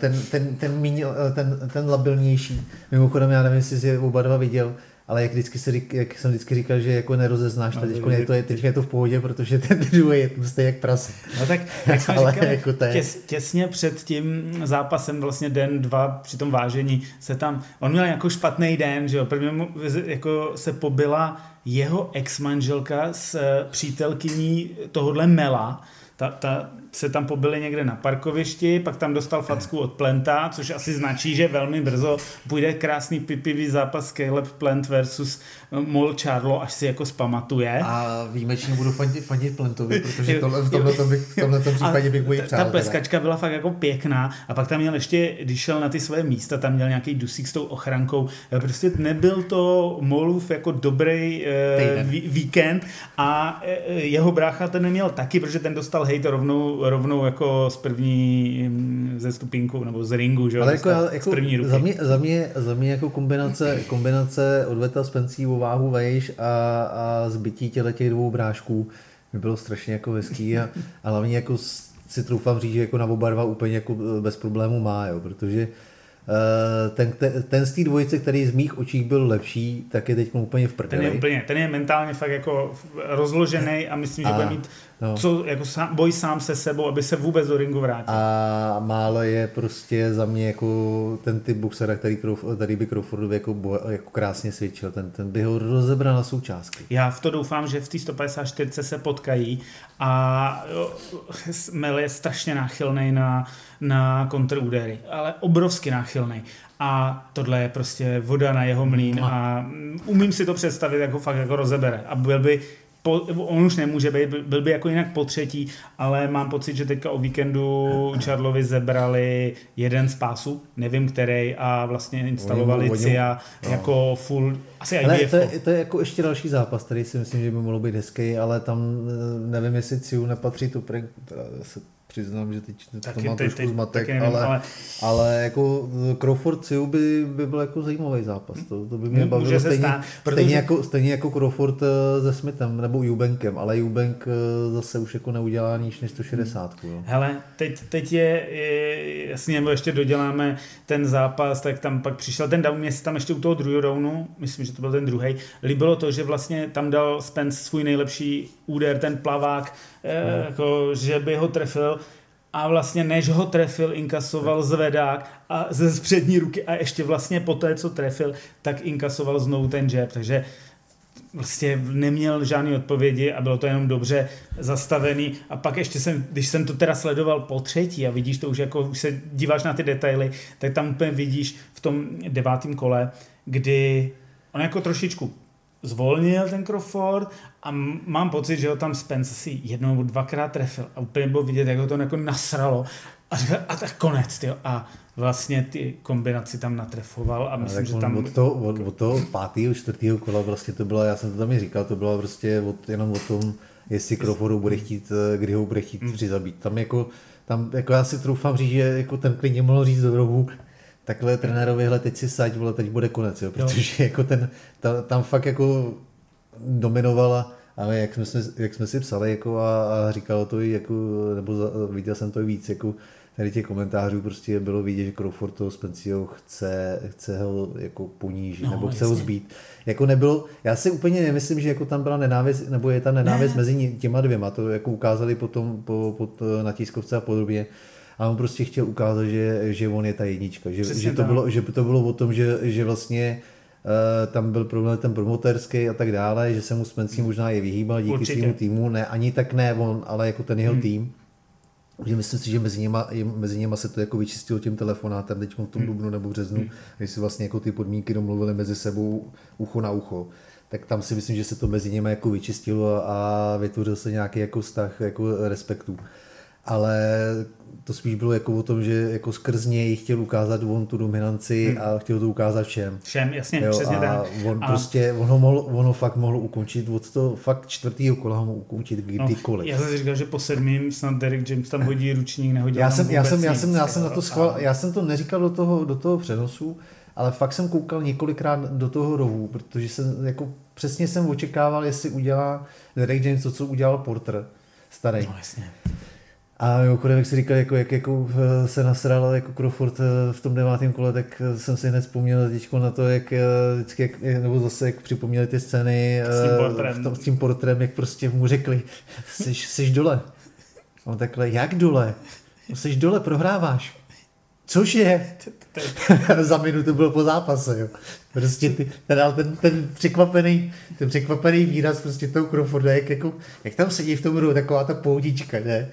ten, ten, ten, míň, eh, ten, ten labilnější. Mimochodem, já nevím, jestli jsi oba dva viděl, ale jak, vždycky se, jak jsem vždycky říkal, že jako nerozeznáš, no, teď, je to, je, teď je to v pohodě, protože ten druhý je tlustý jak prase. No tak, jak jsme ale říkali, jako to je... těs, těsně před tím zápasem, vlastně den, dva, při tom vážení, se tam, on měl jako špatný den, že jo, prvně mu, jako se pobila jeho ex-manželka s přítelkyní tohohle Mela, ta, ta, se tam pobili někde na parkovišti, pak tam dostal facku od Plenta, což asi značí, že velmi brzo půjde krásný pipivý zápas Caleb Plant versus Mol Charlo, až si jako spamatuje. A výjimečně budu fandit, fandit Plentovi, protože tohle, v tomhle, bych, v tomhle případě bych mu Ta pleskačka byla fakt jako pěkná a pak tam měl ještě, když šel na ty své místa, tam měl nějaký dusík s tou ochrankou. Prostě nebyl to Molův jako dobrý uh, víkend a uh, jeho brácha ten neměl taky, protože ten dostal hejt rovnou, rovnou jako z první mm, ze stupinku nebo z ringu, že Ale jako, jako z první ruky. Za mě, za mě, za mě jako kombinace, kombinace odveta Spencí o váhu vejš a, a zbytí těle těch dvou brášků mi bylo strašně jako hezký a, a hlavně jako si troufám říct, že jako na oba dva úplně jako bez problému má, jo, protože Eh, ten, ten, ten z té dvojice, který z mých očích byl lepší, tak je teď úplně v prdeli. Ten je úplně, ten je mentálně fakt jako rozložený a myslím, že a, bude mít no. co, jako sám, boj sám se sebou, aby se vůbec do ringu vrátil. A málo je prostě za mě jako ten typ boxera, který, který by Crawfordovi jako, jako krásně svědčil. Ten, ten by ho rozebral na součástky. Já v to doufám, že v té 154 se potkají a Mel je strašně náchylný na, na kontrúdery, ale obrovsky náchylný. A tohle je prostě voda na jeho mlín no. a umím si to představit, jako fakt jako rozebere. A byl by po, on už nemůže být, byl by jako jinak po třetí, ale mám pocit, že teďka o víkendu Charlovi zebrali jeden z pásů, nevím který, a vlastně instalovali oni, CIA no. jako full, asi ale to je, to je jako ještě další zápas, který si myslím, že by mohl být hezký, ale tam eh, nevím, jestli Ciu nepatří tu pre, přiznám, že teď taky, to má teď, trošku teď, zmatek, nevím, ale, ale, ale jako Crawford Siu by, by byl jako zajímavý zápas, to, to by mě bavilo stejně, stát, protože... stejně, jako, stejně jako Crawford eh, se Smithem nebo Eubankem, ale Eubank eh, zase už jako neudělá níž než 160. Hmm. Hele, teď, teď je, je, jasně, nebo ještě doděláme ten zápas, tak tam pak přišel ten down, mě tam ještě u toho druhého downu, myslím, že to byl ten druhý, líbilo to, že vlastně tam dal Spence svůj nejlepší úder, ten plavák. Jako, že by ho trefil. A vlastně než ho trefil, inkasoval zvedák a ze přední ruky a ještě vlastně po té, co trefil, tak inkasoval znovu ten jab, takže vlastně neměl žádné odpovědi a bylo to jenom dobře zastavený. A pak ještě jsem, když jsem to teda sledoval po třetí a vidíš to už jako, už se díváš na ty detaily, tak tam úplně vidíš v tom devátém kole, kdy on jako trošičku zvolnil ten Crawford a mám pocit, že ho tam Spence si jednou nebo dvakrát trefil a úplně bylo vidět, jak ho to jako nasralo a, a tak konec, tyjo. A vlastně ty kombinaci tam natrefoval a myslím, že tam... Od toho, od, od toho pátého, čtvrtého kola vlastně to bylo, já jsem to tam i říkal, to bylo prostě od, jenom o tom, jestli Crawfordu bude chtít, eh, kdy ho bude chtít hmm. přizabít. Tam jako, tam jako já si troufám říct, že jako ten klidně mohl říct do rohu, takhle trenérovi, hele, teď si saď, vole, teď bude konec, jo, protože jo. jako ten, ta, tam fakt jako dominovala, ale jak jsme, jak jsme si psali jako a, a říkalo to i jako, nebo za, viděl jsem to i víc, jako tady těch komentářů prostě bylo vidět, že Crawford toho Spencio chce, chce ho jako ponížit, no, nebo chce jasně. ho zbít. Jako nebylo, já si úplně nemyslím, že jako tam byla nenávist, nebo je ta nenávist ne. mezi těma dvěma, to jako ukázali potom po, po, na tiskovce a podobně, a on prostě chtěl ukázat, že, že on je ta jednička, že, že, to, bylo, že to bylo o tom, že, že vlastně uh, tam byl problém ten promoterský a tak dále, že se mu Spencer možná je vyhýbal díky svému týmu, ne, ani tak ne on, ale jako ten jeho hmm. tým. Že myslím si, že mezi nima, mezi nima se to jako vyčistilo tím telefonátem teď v tom hmm. dubnu nebo březnu, hmm. když si vlastně jako ty podmínky domluvili mezi sebou ucho na ucho tak tam si myslím, že se to mezi nimi jako vyčistilo a vytvořil se nějaký jako vztah jako respektu. Ale to spíš bylo jako o tom, že jako skrz něj chtěl ukázat on tu dominanci hmm. a chtěl to ukázat všem. Všem, jasně, jo, přesně a On a... prostě, on ho, mohl, on ho fakt mohl ukončit, od toho fakt čtvrtýho kola ho mohl ukončit no, kdykoliv. No, já jsem si říkal, že po sedmým snad Derek James tam hodí ručník, nehodí já jsem, já jsem, já jsem, já jsem na to schval, a... já jsem to neříkal do toho, do toho přenosu, ale fakt jsem koukal několikrát do toho rohu, protože jsem jako přesně jsem očekával, jestli udělá Derek James to, co udělal Porter starý. No, jasně. A mimochodem, jak si říkal, jako, jak jako eh, se nasral jako Crawford eh, v tom devátém kole, tak eh, jsem si hned vzpomněl na to, jak vždycky, jak, nebo zase jak připomněli ty scény s tím portrem, tom, s tím portrem jak prostě mu řekli, jsi, jsi dole. A on takhle, jak dole? Jsi dole, prohráváš. Což je? Za minutu byl po zápase, jo. Prostě ty, ten, ten, ten, překvapený, ten překvapený výraz prostě tou Crawforda, jak, jako, jak tam sedí v tom hru, taková ta poudička, ne?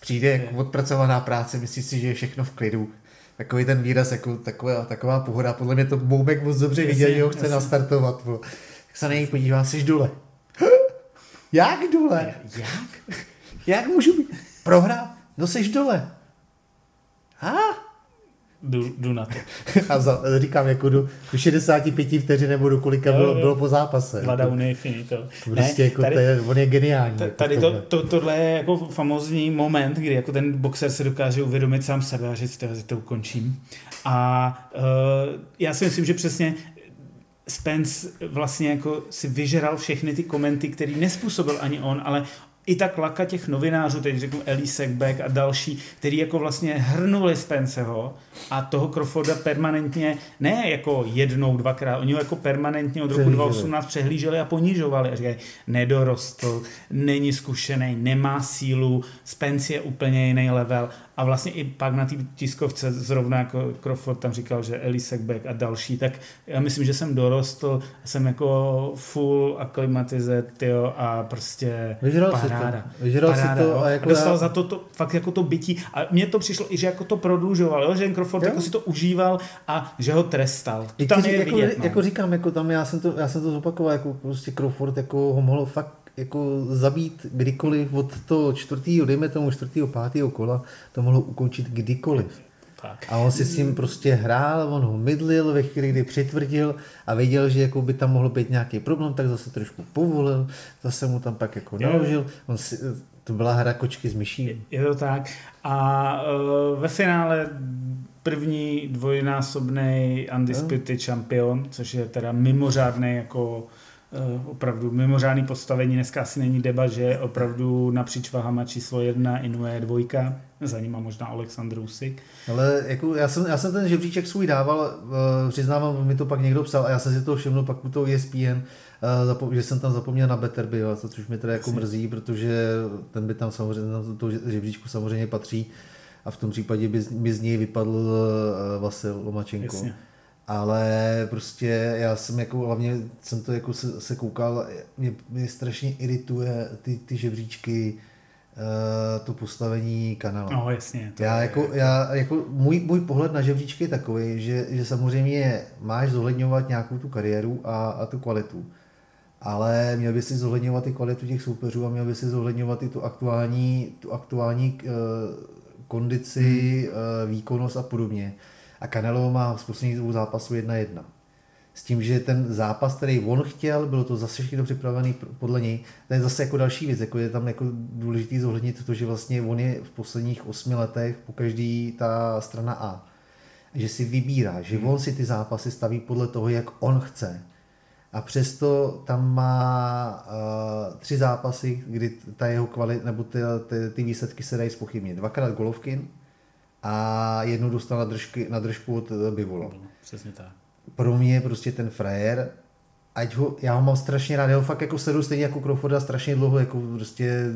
Přijde jako odpracovaná práce, myslí si, že je všechno v klidu. Takový ten výraz, jako taková, taková pohoda. Podle mě to Boubek moc dobře viděl, že ho chce jasně. nastartovat. Bo. Jak se na něj podívá, jsi dole. Jak dole? Jak? Jak můžu být? Prohrál? No jsi dole. A? Jdu, jdu na to. A za, říkám, jako do, do 65 vteřin nebo do kolika bylo, jo, bylo po zápase. Dva downy je finito. Prostě ne, jako tady, to je, on je geniální. Jako tady to, to, tohle je jako famózní moment, kdy jako ten boxer se dokáže uvědomit sám sebe a říct, že to ukončím. A uh, já si myslím, že přesně Spence vlastně jako si vyžeral všechny ty komenty, které nespůsobil ani on, ale i ta klaka těch novinářů, teď řeknu Ellie Sackbeck a další, který jako vlastně hrnuli Spenceho a toho Crawforda permanentně, ne jako jednou, dvakrát, oni ho jako permanentně od roku 2018 přehlíželi a ponižovali a říkají, nedorostl, není zkušený, nemá sílu, Spence je úplně jiný level a vlastně i pak na té tiskovce zrovna jako Crawford tam říkal, že Ellie Sackbeck a další, tak já myslím, že jsem dorostl, jsem jako full aklimatizet, jo, a prostě Vyžral paráda. Si to. Vyžral paráda, si to a, jako a dostal já... za to, to fakt jako to bytí a mně to přišlo i, že jako to prodlužoval, jo, že Crawford jo. jako si to užíval a že ho trestal. To tam je jako, vidět, no. jako říkám, jako tam já jsem to, já jsem to zopakoval, jako prostě Crawford jako ho mohl fakt jako zabít kdykoliv od toho čtvrtého, dejme tomu čtvrtého, pátého kola, to mohlo ukončit kdykoliv. Tak. A on si s tím prostě hrál, on ho mydlil ve chvíli, kdy přitvrdil a věděl, že jako by tam mohl být nějaký problém, tak zase trošku povolil, zase mu tam pak jako naložil. On si, to byla hra kočky s myší. Je to tak. A uh, ve finále první dvojnásobný undisputed no. champion, což je teda mimořádný jako opravdu mimořádný postavení. Dneska asi není deba, že opravdu napříč vahama číslo jedna Inoue dvojka, za ním možná Aleksandr Usik. Ale jako já, jsem, já jsem ten žebříček svůj dával, uh, přiznávám, mi to pak někdo psal a já jsem si to všiml pak u toho ESPN, uh, že jsem tam zapomněl na Betterby, což mi teda jako mrzí, protože ten by tam samozřejmě, na to žebříčku samozřejmě patří a v tom případě by, by z něj vypadl Vasil Lomačenko. Jasně ale prostě já jsem jako, hlavně jsem to jako se, se koukal, mě, mě strašně irituje ty, ty žebříčky, uh, to postavení kanálu. No jasně. To já, je... jako, já jako, můj, můj pohled na žebříčky je takový, že, že samozřejmě máš zohledňovat nějakou tu kariéru a, a tu kvalitu, ale měl by si zohledňovat i kvalitu těch soupeřů a měl by si zohledňovat i tu aktuální, tu aktuální uh, kondici, hmm. uh, výkonnost a podobně. A Canelo má z posledních dvou zápasů 1-1. S tím, že ten zápas, který on chtěl, bylo to zase všechno připravený podle něj. To je zase jako další věc, jako je tam jako důležitý zohlednit to, že vlastně on je v posledních osmi letech po každý ta strana A. Že si vybírá, že on si ty zápasy staví podle toho, jak on chce. A přesto tam má uh, tři zápasy, kdy ta jeho kvalit, nebo ty, ty, ty výsledky se dají spochybnit. Dvakrát Golovkin, a jednu dostal na, držky, na držku od eh, Bivola. Přesně tak. Pro mě prostě ten frajer, ať ho, já ho mám strašně rád, já ho fakt jako sledu stejně jako Crawforda strašně dlouho, jako prostě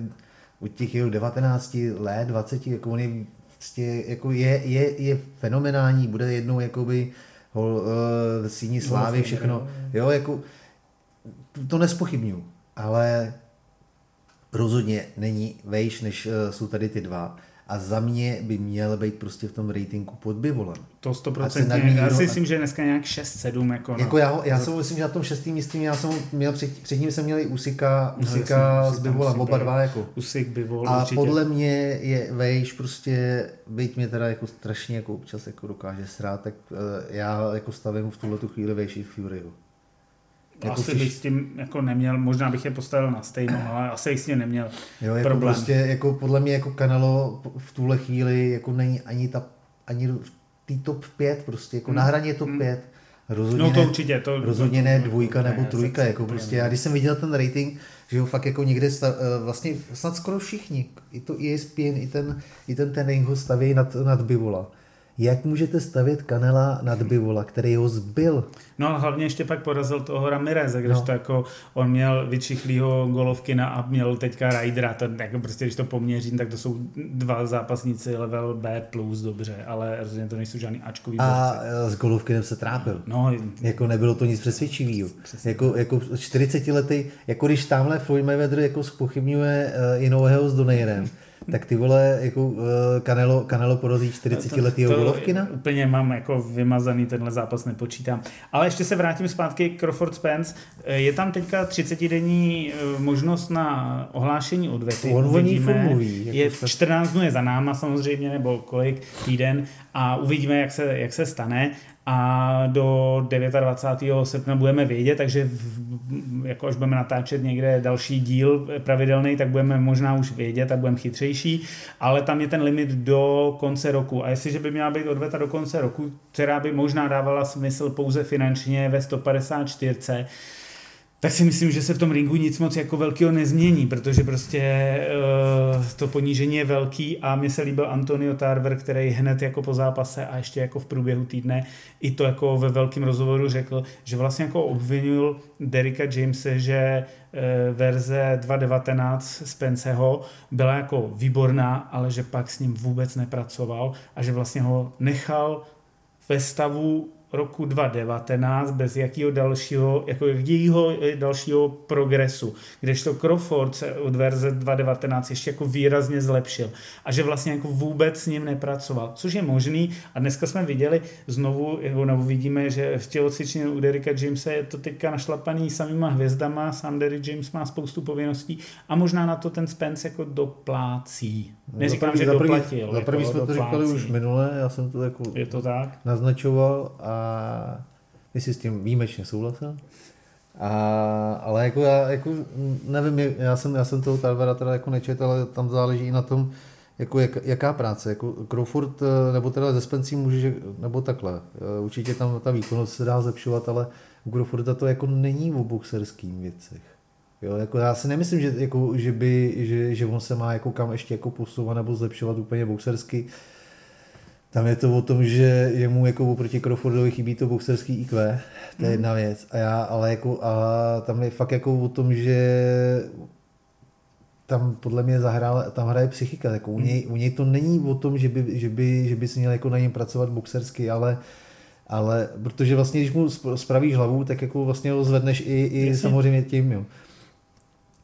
od těch jeho 19 let, 20, jako on je, prostě, jako je, je, je fenomenální, bude jednou jakoby hol, uh, síní slávy, všechno, jo, jako to nespochybnuju, ale rozhodně není vejš, než uh, jsou tady ty dva a za mě by měl být prostě v tom ratingu pod Bivolem. To 100%. Já si myslím, že dneska nějak 6-7. Jako, no. jako já, já jsem myslím, že na tom šestým místě já jsem měl před, před ním jsem měl i Usika, no, Usika no, s Bivolem, oba dva jako. Usik, Bivol, A určitě. podle mě je Vejš prostě, byť mě teda jako strašně jako občas jako dokáže srát, tak uh, já jako stavím v tuhle tu chvíli Vejši Furyho. Jako asi bych s tím jako neměl, možná bych je postavil na stejnou, ale asi s tím neměl jo, jako problém. Prostě jako podle mě jako Canelo v tuhle chvíli jako není ani ta, ani v té top 5 prostě, jako hmm. na hraně top hmm. 5. Rozhodně no to ne, určitě. To, rozhodně ne dvojka nebo ne, trojka, jako prostě. Já když jsem viděl ten rating, že ho fakt jako někde stav, eh, vlastně snad skoro všichni, i to ESPN, i ten, i ten ten ho staví nad, nad Bivola jak můžete stavět Kanela nad Bivola, který ho zbyl? No a hlavně ještě pak porazil toho Ramireze, když no. to jako on měl vyčichlýho golovkina a měl teďka Rydera, to jako prostě když to poměřím, tak to jsou dva zápasníci level B plus dobře, ale rozhodně to nejsou žádný Ačkový A borci. s Golovkinem se trápil. No, jako nebylo to nic přesvědčivého. Jako, jako 40 letý, jako když tamhle Floyd Mayweather jako spochybňuje uh, Inouheho s Donairem, tak ty vole, jako uh, Canelo, Canelo porazí 40 letýho Golovkina? Úplně mám jako vymazaný tenhle zápas, nepočítám. Ale ještě se vrátím zpátky k Crawford Spence. Eh, je tam teďka 30-denní eh, možnost na ohlášení odvety. On o ní mluví. Jako je, 14 dnů je za náma samozřejmě, nebo kolik týden a uvidíme, jak se, jak se stane a do 29. srpna budeme vědět, takže v, jako až budeme natáčet někde další díl pravidelný, tak budeme možná už vědět a budeme chytřejší, ale tam je ten limit do konce roku a jestliže by měla být odveta do konce roku, která by možná dávala smysl pouze finančně ve 154, tak si myslím, že se v tom ringu nic moc jako velkého nezmění, protože prostě uh, to ponížení je velký a mně se líbil Antonio Tarver, který hned jako po zápase a ještě jako v průběhu týdne i to jako ve velkém rozhovoru řekl, že vlastně jako obvinul Derika Jamese, že uh, verze 2.19 Spenceho byla jako výborná, ale že pak s ním vůbec nepracoval a že vlastně ho nechal ve stavu roku 2019 bez jakého dalšího, jako jakýho dalšího progresu, kdežto Crawford se od verze 2019 ještě jako výrazně zlepšil a že vlastně jako vůbec s ním nepracoval, což je možný a dneska jsme viděli znovu, nebo vidíme, že v tělocvičně u Derika Jamesa je to teďka našlapaný samýma hvězdama, sám Derek James má spoustu povinností a možná na to ten Spence jako doplácí. No, Neříkám, že doplatil. Za jako jsme to říkali už minule, já jsem to jako je to tak? naznačoval a ty jsi s tím výjimečně souhlasil. A, ale jako já jako, nevím, já jsem, já jsem toho Tarvera teda jako nečet, ale tam záleží i na tom, jako jak, jaká práce, jako Crawford, eh, nebo teda ze Spencí může, nebo takhle, eh, určitě tam ta výkonnost se dá zlepšovat, ale u Crawforda to jako není o boxerských věcech. Jo, jako já si nemyslím, že, jako, že, by, že, že on se má jako kam ještě jako posouvat nebo zlepšovat úplně boxersky. Tam je to o tom, že jemu jako oproti Crawfordovi chybí to boxerský IQ, to je mm. jedna věc. A já, ale jako, a tam je fakt jako o tom, že tam podle mě zahrál, tam hraje psychika. Jako u, něj, u něj to není o tom, že by, že by, že by si měl jako na něm pracovat boxersky, ale ale protože vlastně, když mu spravíš hlavu, tak jako vlastně ho zvedneš i, i samozřejmě tím, jo.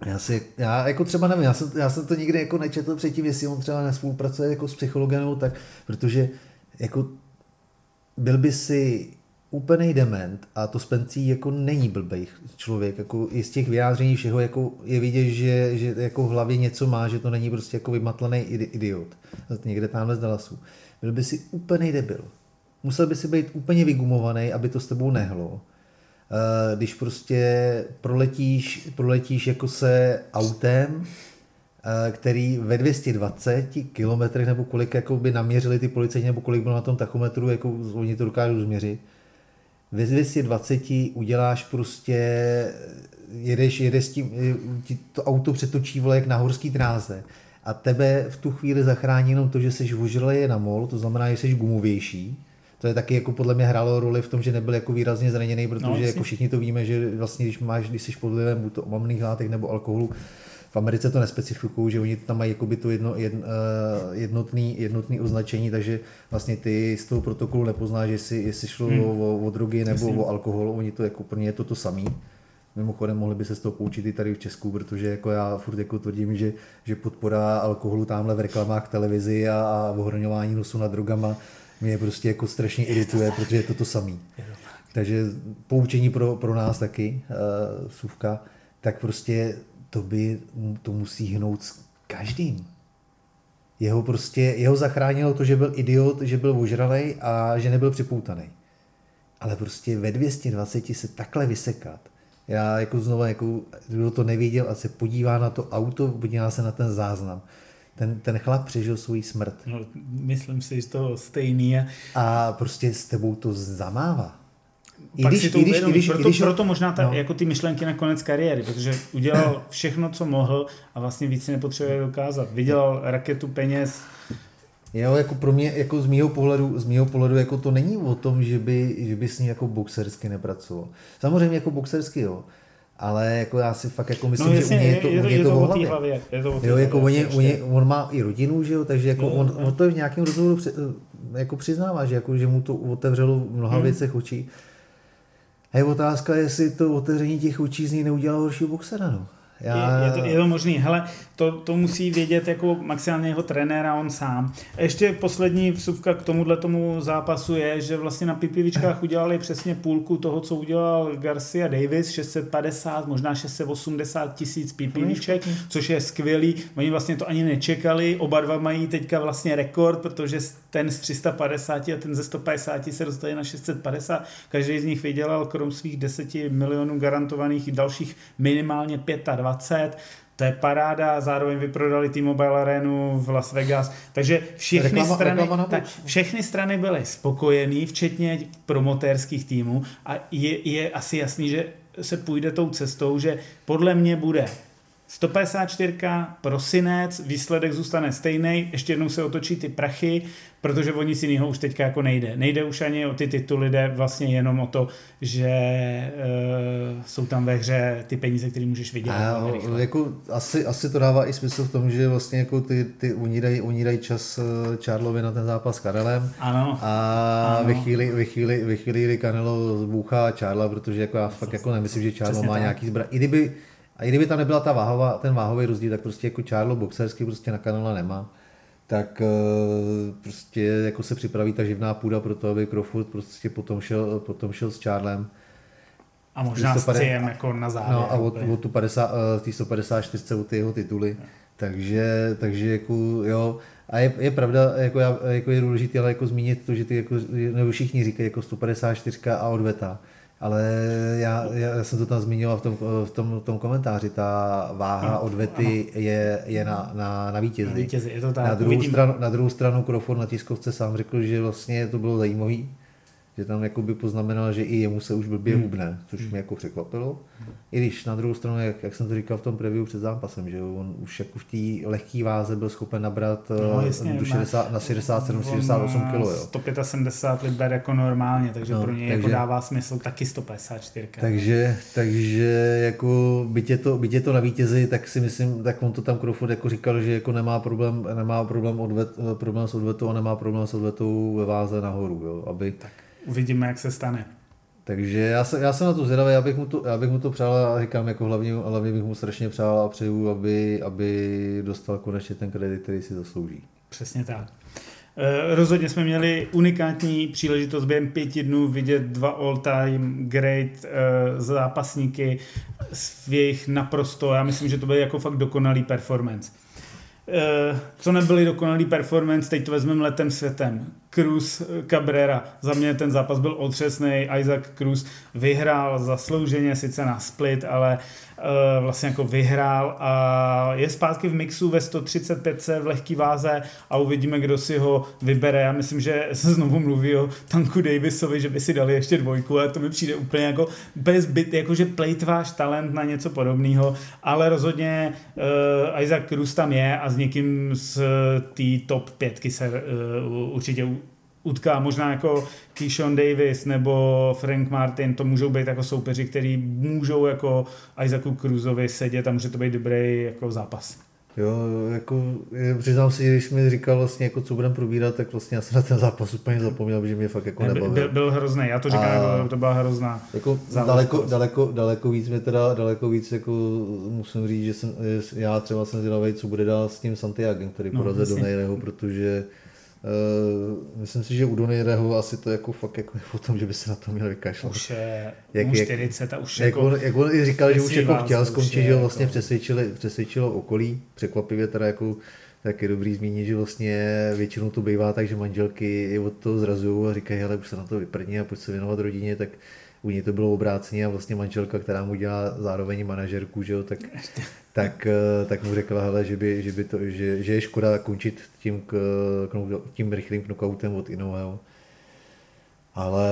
Já si, já jako třeba nevím, já jsem, já jsem to nikdy jako nečetl předtím, jestli on třeba nespolupracuje jako s psychologem, tak, protože jako byl by si úplný dement a to Spencí jako není blbej člověk, jako i z těch vyjádření všeho jako je vidět, že, že jako v hlavě něco má, že to není prostě jako vymatlaný idiot, někde tamhle z Dallasu. Byl by si úplný debil. Musel by si být úplně vygumovaný, aby to s tebou nehlo Eh, když prostě proletíš, proletíš jako se autem, eh, který ve 220 kilometrech nebo kolik jako by naměřili ty policajti nebo kolik bylo na tom tachometru, jako oni to dokážou změřit. Ve 220 uděláš prostě, jedeš, jedeš s tím, ti to auto přetočí vole jak na horský dráze a tebe v tu chvíli zachrání jenom to, že jsi ožralý na mol, to znamená, že jsi gumovější, to je taky jako podle mě hrálo roli v tom, že nebyl jako výrazně zraněný, protože no, jako všichni to víme, že vlastně když máš, když jsi pod vlivem buď to omamných látek nebo alkoholu, v Americe to nespecifikují, že oni tam mají jakoby to jedno, jedno, eh, jednotný, jednotný označení, takže vlastně ty z toho protokolu nepoznáš, jestli, jestli šlo hmm. o, o, drogy nebo Jasně. o alkohol, oni to jako pro ně je to to samý. Mimochodem mohli by se z toho poučit i tady v Česku, protože jako já furt jako tvrdím, že, že podpora alkoholu tamhle v reklamách v televizi a, a ohroňování nosu nad drogama mě prostě jako strašně irituje, protože je to to samý. Takže poučení pro, pro nás taky, uh, suvka, tak prostě to by to musí hnout s každým. Jeho prostě, jeho zachránilo to, že byl idiot, že byl ožralej a že nebyl připoutaný. Ale prostě ve 220 se takhle vysekat. Já jako znovu, jako, kdo to neviděl a se podívá na to auto, podívá se na ten záznam ten, ten chlap přežil svůj smrt. No, myslím si, že to stejný je. A prostě s tebou to zamává. I Pak když, si to i když, i když, proto, i když, proto možná ta, no. jako ty myšlenky na konec kariéry, protože udělal všechno, co mohl a vlastně víc nepotřebuje dokázat. Vydělal raketu peněz, Jo, jako pro mě, jako z mýho pohledu, z mýho pohledu jako to není o tom, že by, že by s ní jako boxersky nepracoval. Samozřejmě jako boxersky, jo. Ale jako já si fakt jako myslím, no, jasně, že u něj je to, je, je, je to, o hlavě. hlavě. Je to jo, jako hlavě, on, je, on, má i rodinu, že jo, takže jako jo, on, on, to v nějakém rozhovoru při, jako přiznává, že, jako, že mu to otevřelo v mnoha hmm. věcech očí. A je otázka, jestli to otevření těch očí z ní neudělalo horšího boxera, no. Já... Je, je, to, je to možný. Hele, to, to musí vědět jako maximálně jeho trenéra on sám. Ještě poslední vsuvka k tomuhle tomu zápasu je, že vlastně na pipivičkách udělali přesně půlku toho, co udělal Garcia Davis, 650, možná 680 tisíc pipiviček, což je skvělý. Oni vlastně to ani nečekali, oba dva mají teďka vlastně rekord, protože ten z 350 a ten ze 150 se dostali na 650. Každý z nich vydělal krom svých 10 milionů garantovaných dalších minimálně 25 to je paráda, zároveň vyprodali T-Mobile Arenu v Las Vegas, takže všechny, reklama, strany, reklama tak, všechny strany byly spokojený, včetně promotérských týmů. A je, je asi jasný, že se půjde tou cestou, že podle mě bude 154, prosinec, výsledek zůstane stejný, ještě jednou se otočí ty prachy, protože o nic jiného už teďka jako nejde. Nejde už ani o ty tituly, jde vlastně jenom o to, že uh, jsou tam ve hře ty peníze, které můžeš vydělat. A, jako, asi, asi to dává i smysl v tom, že vlastně jako ty, ty oni, dají, oni dají čas Charlovi na ten zápas s Karelem. Ano. A ano. Ve, chvíli, ve, chvíli, ve chvíli, kdy Canelo zbůchá Charla, protože jako já fakt jako nemyslím, že Charlo má tak. nějaký zbraň. I kdyby, a i kdyby tam nebyla ta váhová, ten váhový rozdíl, tak prostě jako Charlo boxersky prostě na Canela nemá tak eh, prostě jako se připraví ta živná půda pro to, aby Crawford prostě potom šel, potom šel s Charlem. A možná s Ciem jako na závěr. No a od, od tu 50, tý 154 o ty jeho tituly. Takže, takže jako jo, a je, je pravda, jako, já, jako je důležité ale jako zmínit to, že ty jako, nebo všichni říkají jako 154 a odveta ale já, já jsem to tam zmiňoval v tom, v tom, v tom komentáři, ta váha odvety je, je na, na, na vítězi. Na, vítězi je to tak, na, druhou stranu, na druhou stranu Crawford na tiskovce sám řekl, že vlastně to bylo zajímavý, že tam jakoby poznamenal, že i jemu se už blbě hmm. hubne, což hmm. mě jako překvapilo. I když na druhou stranu, jak, jak jsem to říkal v tom preview před zápasem, že on už jako v té lehké váze byl schopen nabrat no, eh, jasně, 60, na 67-68 kg. 175 liber jako normálně, takže no, pro něj jako takže, jako dává smysl taky 154. Takže, takže jako byť je, to, byť je to na vítězi, tak si myslím, tak on to tam Crawford jako říkal, že jako nemá problém, nemá problém, odvet, problém s odvetou a nemá problém s odvetou ve váze nahoru, jo, aby tak Uvidíme, jak se stane. Takže já, se, já jsem na to zvědavý, já bych mu to, já bych mu to přál a říkám, jako hlavně, hlavně bych mu strašně přál a přeju, aby, aby dostal konečně ten kredit, který si zaslouží. Přesně tak. E, rozhodně jsme měli unikátní příležitost během pěti dnů vidět dva all-time great e, zápasníky v jejich naprosto, já myslím, že to byl jako fakt dokonalý performance. E, co nebyly dokonalý performance, teď to vezmeme letem světem. Cruz Cabrera. Za mě ten zápas byl otřesný. Isaac Cruz vyhrál zaslouženě sice na split, ale uh, vlastně jako vyhrál a je zpátky v mixu ve 135 v lehký váze a uvidíme, kdo si ho vybere. Já myslím, že se znovu mluví o Tanku Davisovi, že by si dali ještě dvojku, ale to mi přijde úplně jako bez byt, jakože plejtváš talent na něco podobného, ale rozhodně uh, Isaac Cruz tam je a s někým z té top pětky se uh, určitě utká, možná jako Keyshawn Davis nebo Frank Martin, to můžou být jako soupeři, který můžou jako Isaacu Cruzovi sedět a může to být dobrý jako zápas. Jo, jako přiznám si, když mi říkal vlastně, jako co budeme probírat, tak vlastně já jsem na ten zápas úplně zapomněl, že mě fakt jako nebavil. Byl, byl hrozný, já to říkám, a jako, to byla hrozná. Jako daleko, daleko, daleko, víc mě teda, daleko víc jako musím říct, že jsem, já třeba jsem zvědavý, co bude dál s tím Santiago, který no, porazil do Nejreho, protože Uh, myslím si, že u Donejreho asi to jako fakt jako o tom, že by se na to měl vykašlat. Už je jak, 40 a už jak, jako... On, jak on i říkal, že už jako chtěl skončit, že vlastně jako... přesvědčili, přesvědčilo okolí. Překvapivě teda jako tak je dobrý zmínit, že vlastně většinou to bývá tak, že manželky je od toho zrazují a říkají, ale už se na to vyprdní a pojď se věnovat rodině, tak u něj to bylo obráceně a vlastně manželka, která mu dělá zároveň manažerku, že jo, tak, tak, eh, tak mu řekla, hele, že, by, že, by to, že, že je škoda končit tím, k, tím rychlým knockoutem od Inoue. ale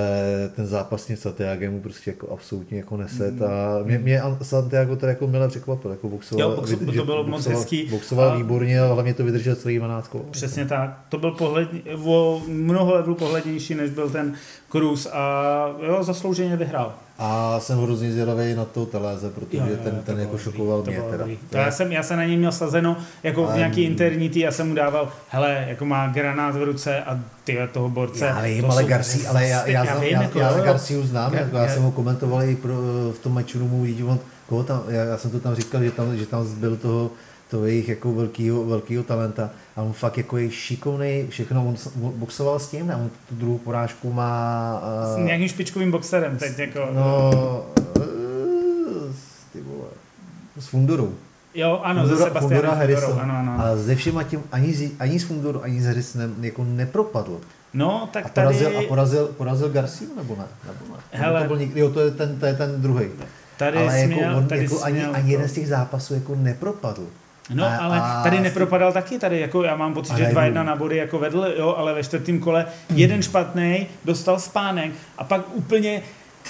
ten zápasně Santiago mu prostě jako absolutně jako neset a mě, mě Santiago to jako milé překvapil, jako boxoval, jo, boxo, to bylo moc hezký. Boxoval a... výborně, ale hlavně to vydržel celý 12 kol. Přesně tak, to byl pohled, o mnoho levelů pohlednější, než byl ten Cruz a jo, zaslouženě vyhrál. A jsem hrozně zvědavý na to Teléze, protože jo, jo, ten, ten jako dobrý, šokoval mě teda. To já, jsem, já jsem na něj měl sazeno jako v nějaký nějaký tý, já jsem mu dával, hele, jako má granát v ruce a ty toho borce. Já vím, ale Garcia, ale já, já, já, já, jako, já, já Garciu znám, já, jako, já, já, jsem ho komentoval i pro, v tom matchroom, on, koho tam, já, já, jsem to tam říkal, že tam, že tam zbyl toho, toho jejich jako velkýho, velkýho talenta a on fakt jako je šikovný, všechno, on boxoval s tím, a on tu druhou porážku má... Uh, s nějakým špičkovým boxerem teď jako... No, uh, ty vole, s Fundurou. Jo, ano, Fundura, ze Sebastianem Fundura Harrison. Ano, ano. A ze všema tím ani, ani s Fundurou, ani s Harrisonem jako nepropadl. No, tak a porazil, tady... A porazil, porazil Garcia nebo ne? Nebo ne? Hele. To byl někdy, jo, to je ten, to je ten druhý. Tady Ale jako směl, on, tady jako ani, ani jeden z těch zápasů jako nepropadl. No, a, ale a... tady nepropadal taky, tady jako já mám pocit, že 2-1 na body jako vedl, jo, ale ve čtvrtém kole jeden špatný, dostal spánek a pak úplně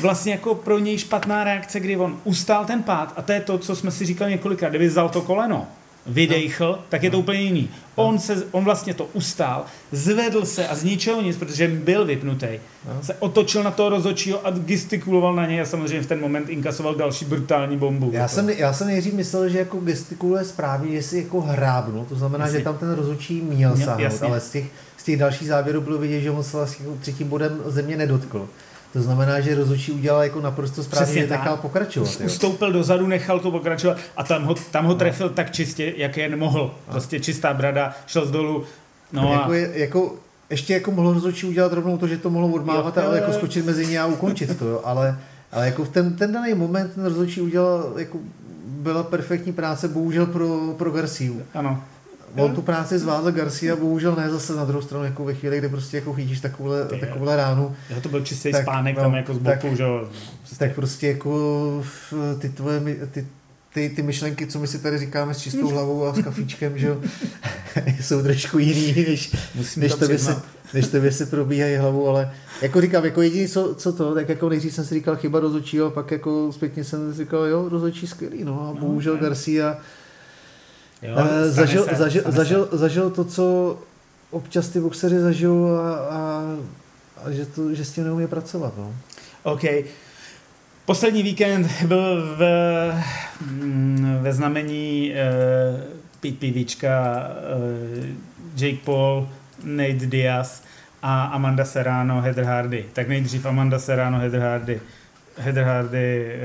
vlastně jako pro něj špatná reakce, kdy on ustál ten pád a to je to, co jsme si říkali několikrát, kdyby vzal to koleno, vydejchl, no. tak je to no. úplně jiný. No. On, se, on vlastně to ustál, zvedl se a z ničeho nic, protože byl vypnutý, no. se otočil na toho rozočího a gestikuloval na něj a samozřejmě v ten moment inkasoval další brutální bombu. Já jsem, já jsem nejdřív myslel, že jako gestikuluje správně, jestli jako hrábnu, to znamená, jasně. že tam ten rozočí měl sáhnout, ale z těch, z těch dalších závěrů bylo vidět, že on se vlastně třetím bodem země nedotkl. To znamená, že rozhodčí udělal jako naprosto správně, že nechal pokračovat. Jo. Ustoupil dozadu, nechal to pokračovat a tam ho, tam ho trefil no. tak čistě, jak jen mohl. Prostě čistá brada, šel z dolů. No jako, a... je, jako, ještě jako mohl rozhodčí udělat rovnou to, že to mohlo odmávat jo, a jako skočit mezi ně a ukončit to, jo. Ale, ale jako v ten, ten daný moment ten rozhodčí udělal jako byla perfektní práce, bohužel pro, pro Garciu. Ano. On tu práci zvládl Garcia, bohužel ne zase na druhou stranu, jako ve chvíli, kdy prostě jako chytíš takovouhle, takovouhle ránu. Jo, to byl čistý tak, spánek no, tam jako z boku, tak, že jo. Tak prostě jako ty tvoje, ty, ty, ty myšlenky, co my si tady říkáme s čistou hlavou a s kafíčkem, že jo, jsou trošku jiný, než, než, to, by se, než to by se probíhají hlavou, ale jako říkám, jako jediný, co, co to, tak jako nejdřív jsem si říkal chyba rozhodčího, pak jako zpětně jsem říkal, jo, rozhodčí skvělý, no a no, bohužel Garcia Jo, uh, zažil, se, zažil, zažil, zažil to, co občas ty boxeři zažil a, a, a že, to, že s tím neumí pracovat. No. OK. Poslední víkend byl v, mm, ve znamení uh, Pete Pivička, uh, Jake Paul, Nate Diaz a Amanda Serrano, Heather Hardy. Tak nejdřív Amanda Serrano, Heather Hardy. Heather Hardy,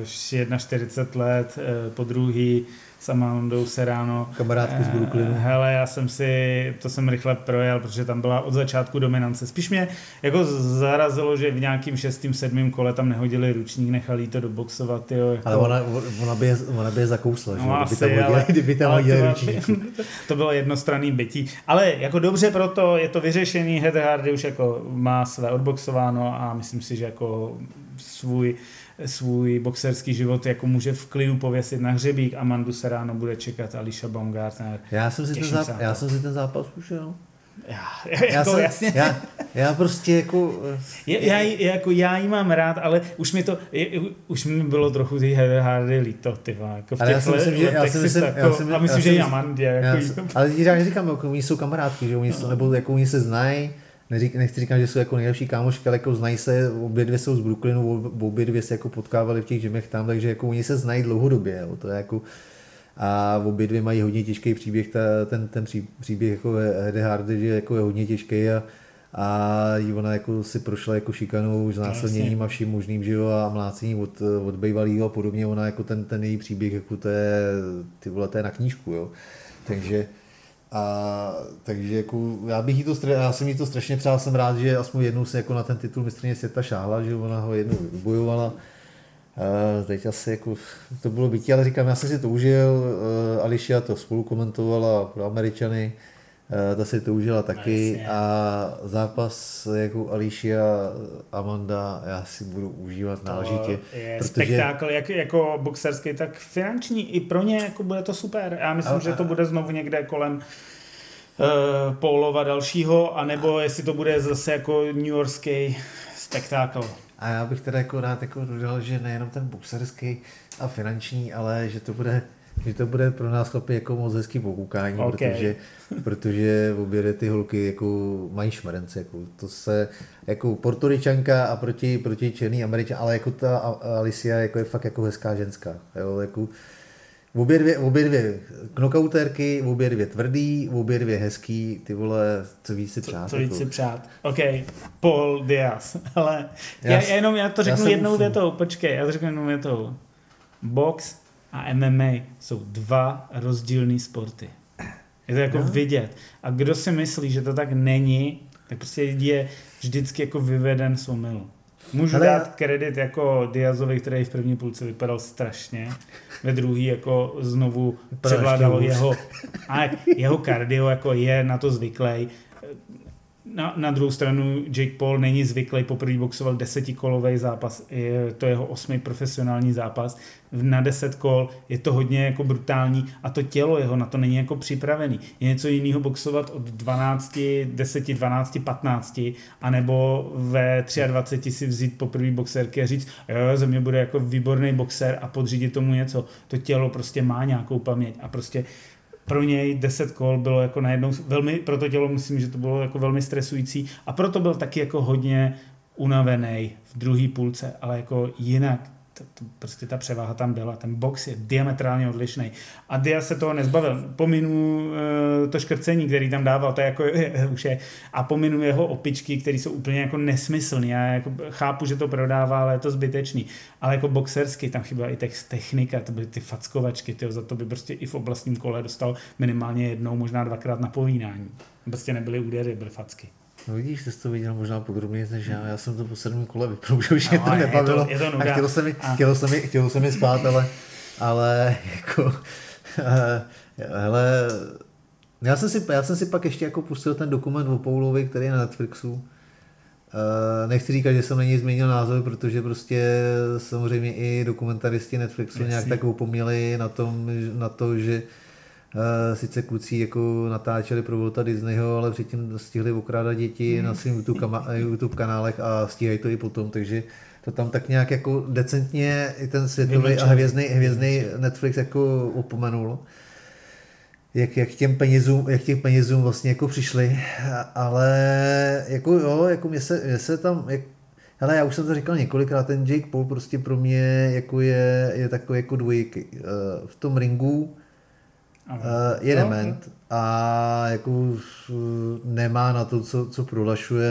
uh, 41 let, uh, po druhý s Amandou Serrano. Kamarádku z Brooklynu. Eh, hele, já jsem si, to jsem rychle projel, protože tam byla od začátku dominance. Spíš mě jako zarazilo, že v nějakým šestým, sedmým kole tam nehodili ručník, nechali to doboxovat. Jo, jako... Ale ona, ona, by je, ona by je zakousla, no, že? Asi, kdyby tam hodili, kdyby tam hodili ručník. to bylo jednostranný bytí. Ale jako dobře proto, je to vyřešený, Heather Hardy už jako má své odboxováno a myslím si, že jako svůj svůj boxerský život jako může v klidu pověsit na hřebík a Mandu se ráno bude čekat Alicia Baumgartner. Já jsem si, ten, zápas, já jsem si ten zápas užil. Já, jako já, jsem, jasně. Já, já prostě jako... Je, já, jako... Já ji mám rád, ale už mi to... Je, už mi bylo trochu ty Hardy líto, ty jako v ale já si myslím, že... Já si myslím, já si, a myslím, že Amandě. Jako, já, ale já říkám, jako, oni jsou kamarádky, že oni jsou, nebo jako oni se znají, neřík, nechci říkat, že jsou jako nejlepší kámošky, ale jako znají se, obě dvě jsou z Brooklynu, obě dvě se jako potkávali v těch žemech tam, takže jako oni se znají dlouhodobě, jo, to je jako, a obě dvě mají hodně těžký příběh, ta, ten, ten pří, příběh jako Hedy Hardy, že jako je hodně těžký a, a ona jako si prošla jako šikanou, znásilněním a vším možným, že jo, a mlácením od, od bývalého a podobně, ona jako ten, ten její příběh, jako to je, ty vole, to je na knížku, jo. Takže, a takže jako, já bych jí to, já jsem jí to strašně přál, jsem rád, že aspoň jednou se jako na ten titul mistrně světa šáhla, že ona ho jednou vybojovala. Uh, teď asi jako, to bylo bytí, ale říkám, já jsem si to užil, uh, Alicia to spolu komentovala pro Američany, ta si to užila taky no, a zápas jako Alicia Amanda já si budu užívat náležitě. je protože... spektákl, jak jako boxerský, tak finanční. I pro ně jako bude to super. Já myslím, a, že to bude znovu někde kolem uh, Paulova dalšího, anebo jestli to bude zase jako New Yorkský spektákl. A já bych teda jako rád jako dodal, že nejenom ten boxerský a finanční, ale že to bude že to bude pro nás chlapi jako moc hezký pokoukání, okay. protože, protože obě ty holky jako mají šmrence, jako to se, jako portoričanka a proti, proti černý američan, ale jako ta Alicia jako je fakt jako hezká ženská, jo, jako Obě dvě, obě dvě knockouterky, obě dvě tvrdý, obě dvě hezký, ty vole, co víc si přát. Co, co víc si jako. přát. OK, Paul Diaz, ale já, já, jenom, já to řeknu já jednou větou, počkej, já to řeknu jednou větou. Box a MMA jsou dva rozdílné sporty. Je to jako no. vidět. A kdo si myslí, že to tak není, tak prostě je vždycky jako vyveden z omylu. Můžu Hele, dát kredit jako Diazovi, který v první půlce vypadal strašně. Ve druhý jako znovu převládalo jeho, a jeho kardio jako je na to zvyklý. Na, na druhou stranu Jake Paul není zvyklý, poprvé boxoval desetikolový zápas, je to jeho osmý profesionální zápas, na deset kol je to hodně jako brutální a to tělo jeho na to není jako připravený. Je něco jiného boxovat od 12, 10, 12, 15 anebo ve 23 si vzít poprvé boxerky a říct, jo, ze mě bude jako výborný boxer a podřídit tomu něco. To tělo prostě má nějakou paměť a prostě pro něj 10 kol bylo jako najednou velmi, pro to tělo myslím, že to bylo jako velmi stresující a proto byl taky jako hodně unavený v druhé půlce, ale jako jinak to, to, prostě ta převáha tam byla. Ten box je diametrálně odlišný. A Dia se toho nezbavil. Pominu uh, to škrcení, který tam dával, to je jako je, už je. A pominu jeho opičky, které jsou úplně jako nesmyslné. Já jako chápu, že to prodává, ale je to zbytečný. Ale jako boxersky tam chyběla i text, technika, to byly ty fackovačky, tyjo, za to by prostě i v oblastním kole dostal minimálně jednou, možná dvakrát na povídání. Prostě nebyly údery, byly facky. No vidíš, jsi to viděl možná podrobně než já. Já jsem to po sedmém kole vypnul, že už no, mě to nebavilo. Je to, je to a chtělo se, mi, a... chtělo, se mi, chtělo se mi spát, ale, ale jako, hele, já jsem, si, já jsem si pak ještě jako pustil ten dokument o Paulovi, který je na Netflixu. Uh, nechci říkat, že jsem na něj změnil názor, protože prostě samozřejmě i dokumentaristi Netflixu Jasný. nějak tak opomněli na, tom, na to, že sice kluci jako natáčeli pro Volta Disneyho, ale předtím stihli okrádat děti mm. na svým YouTube, kama- YouTube kanálech a stíhají to i potom, takže to tam tak nějak jako decentně i ten světový a hvězdný, hvězdný Netflix jako opomenul. Jak, jak, těm penězům, jak těch penězům vlastně jako přišli, ale jako jo, jako mě se, mě se tam, jak, hele, já už jsem to říkal několikrát, ten Jake Paul prostě pro mě jako je, je takový jako dvojky. Eh, v tom ringu Uh, je no, dement a jako uh, nemá na to, co, co prohlašuje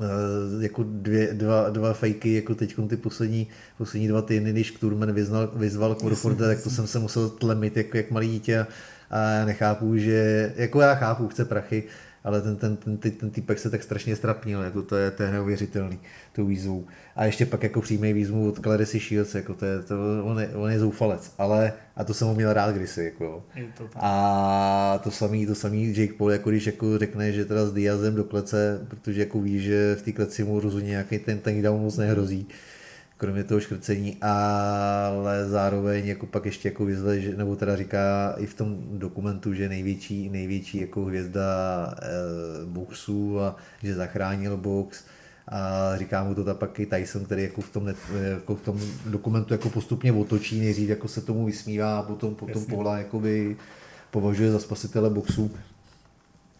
uh, jako dvě, dva, dva fejky, jako teď ty poslední, poslední dva týdny, když Kturman vyznal, vyzval Crawforda, tak to jsem se musel tlemit jako jak malý dítě a já nechápu, že, jako já chápu, chce prachy, ale ten, ten, ten, ten, ten týpek se tak strašně strapnil, jako to je, to je neuvěřitelný, tu výzvu. A ještě pak jako přijme výzvu od Clarity Shields, jako to je, to, on, je, on je zoufalec, ale a to jsem ho měl rád kdysi, jako. To a to samý, to samý Jake Paul, jako když jako řekne, že teda s Diazem do klece, protože jako ví, že v té kleci mu rozhodně nějaký ten, ten down moc nehrozí, kromě toho škrcení, ale zároveň jako pak ještě jako vyzve, že, nebo teda říká i v tom dokumentu, že největší, největší jako hvězda e, boxu a že zachránil box. A říká mu to ta pak i Tyson, který jako v tom, jako v tom dokumentu jako postupně otočí, nejdřív jako se tomu vysmívá a potom, potom Pohla jakoby považuje za spasitele boxu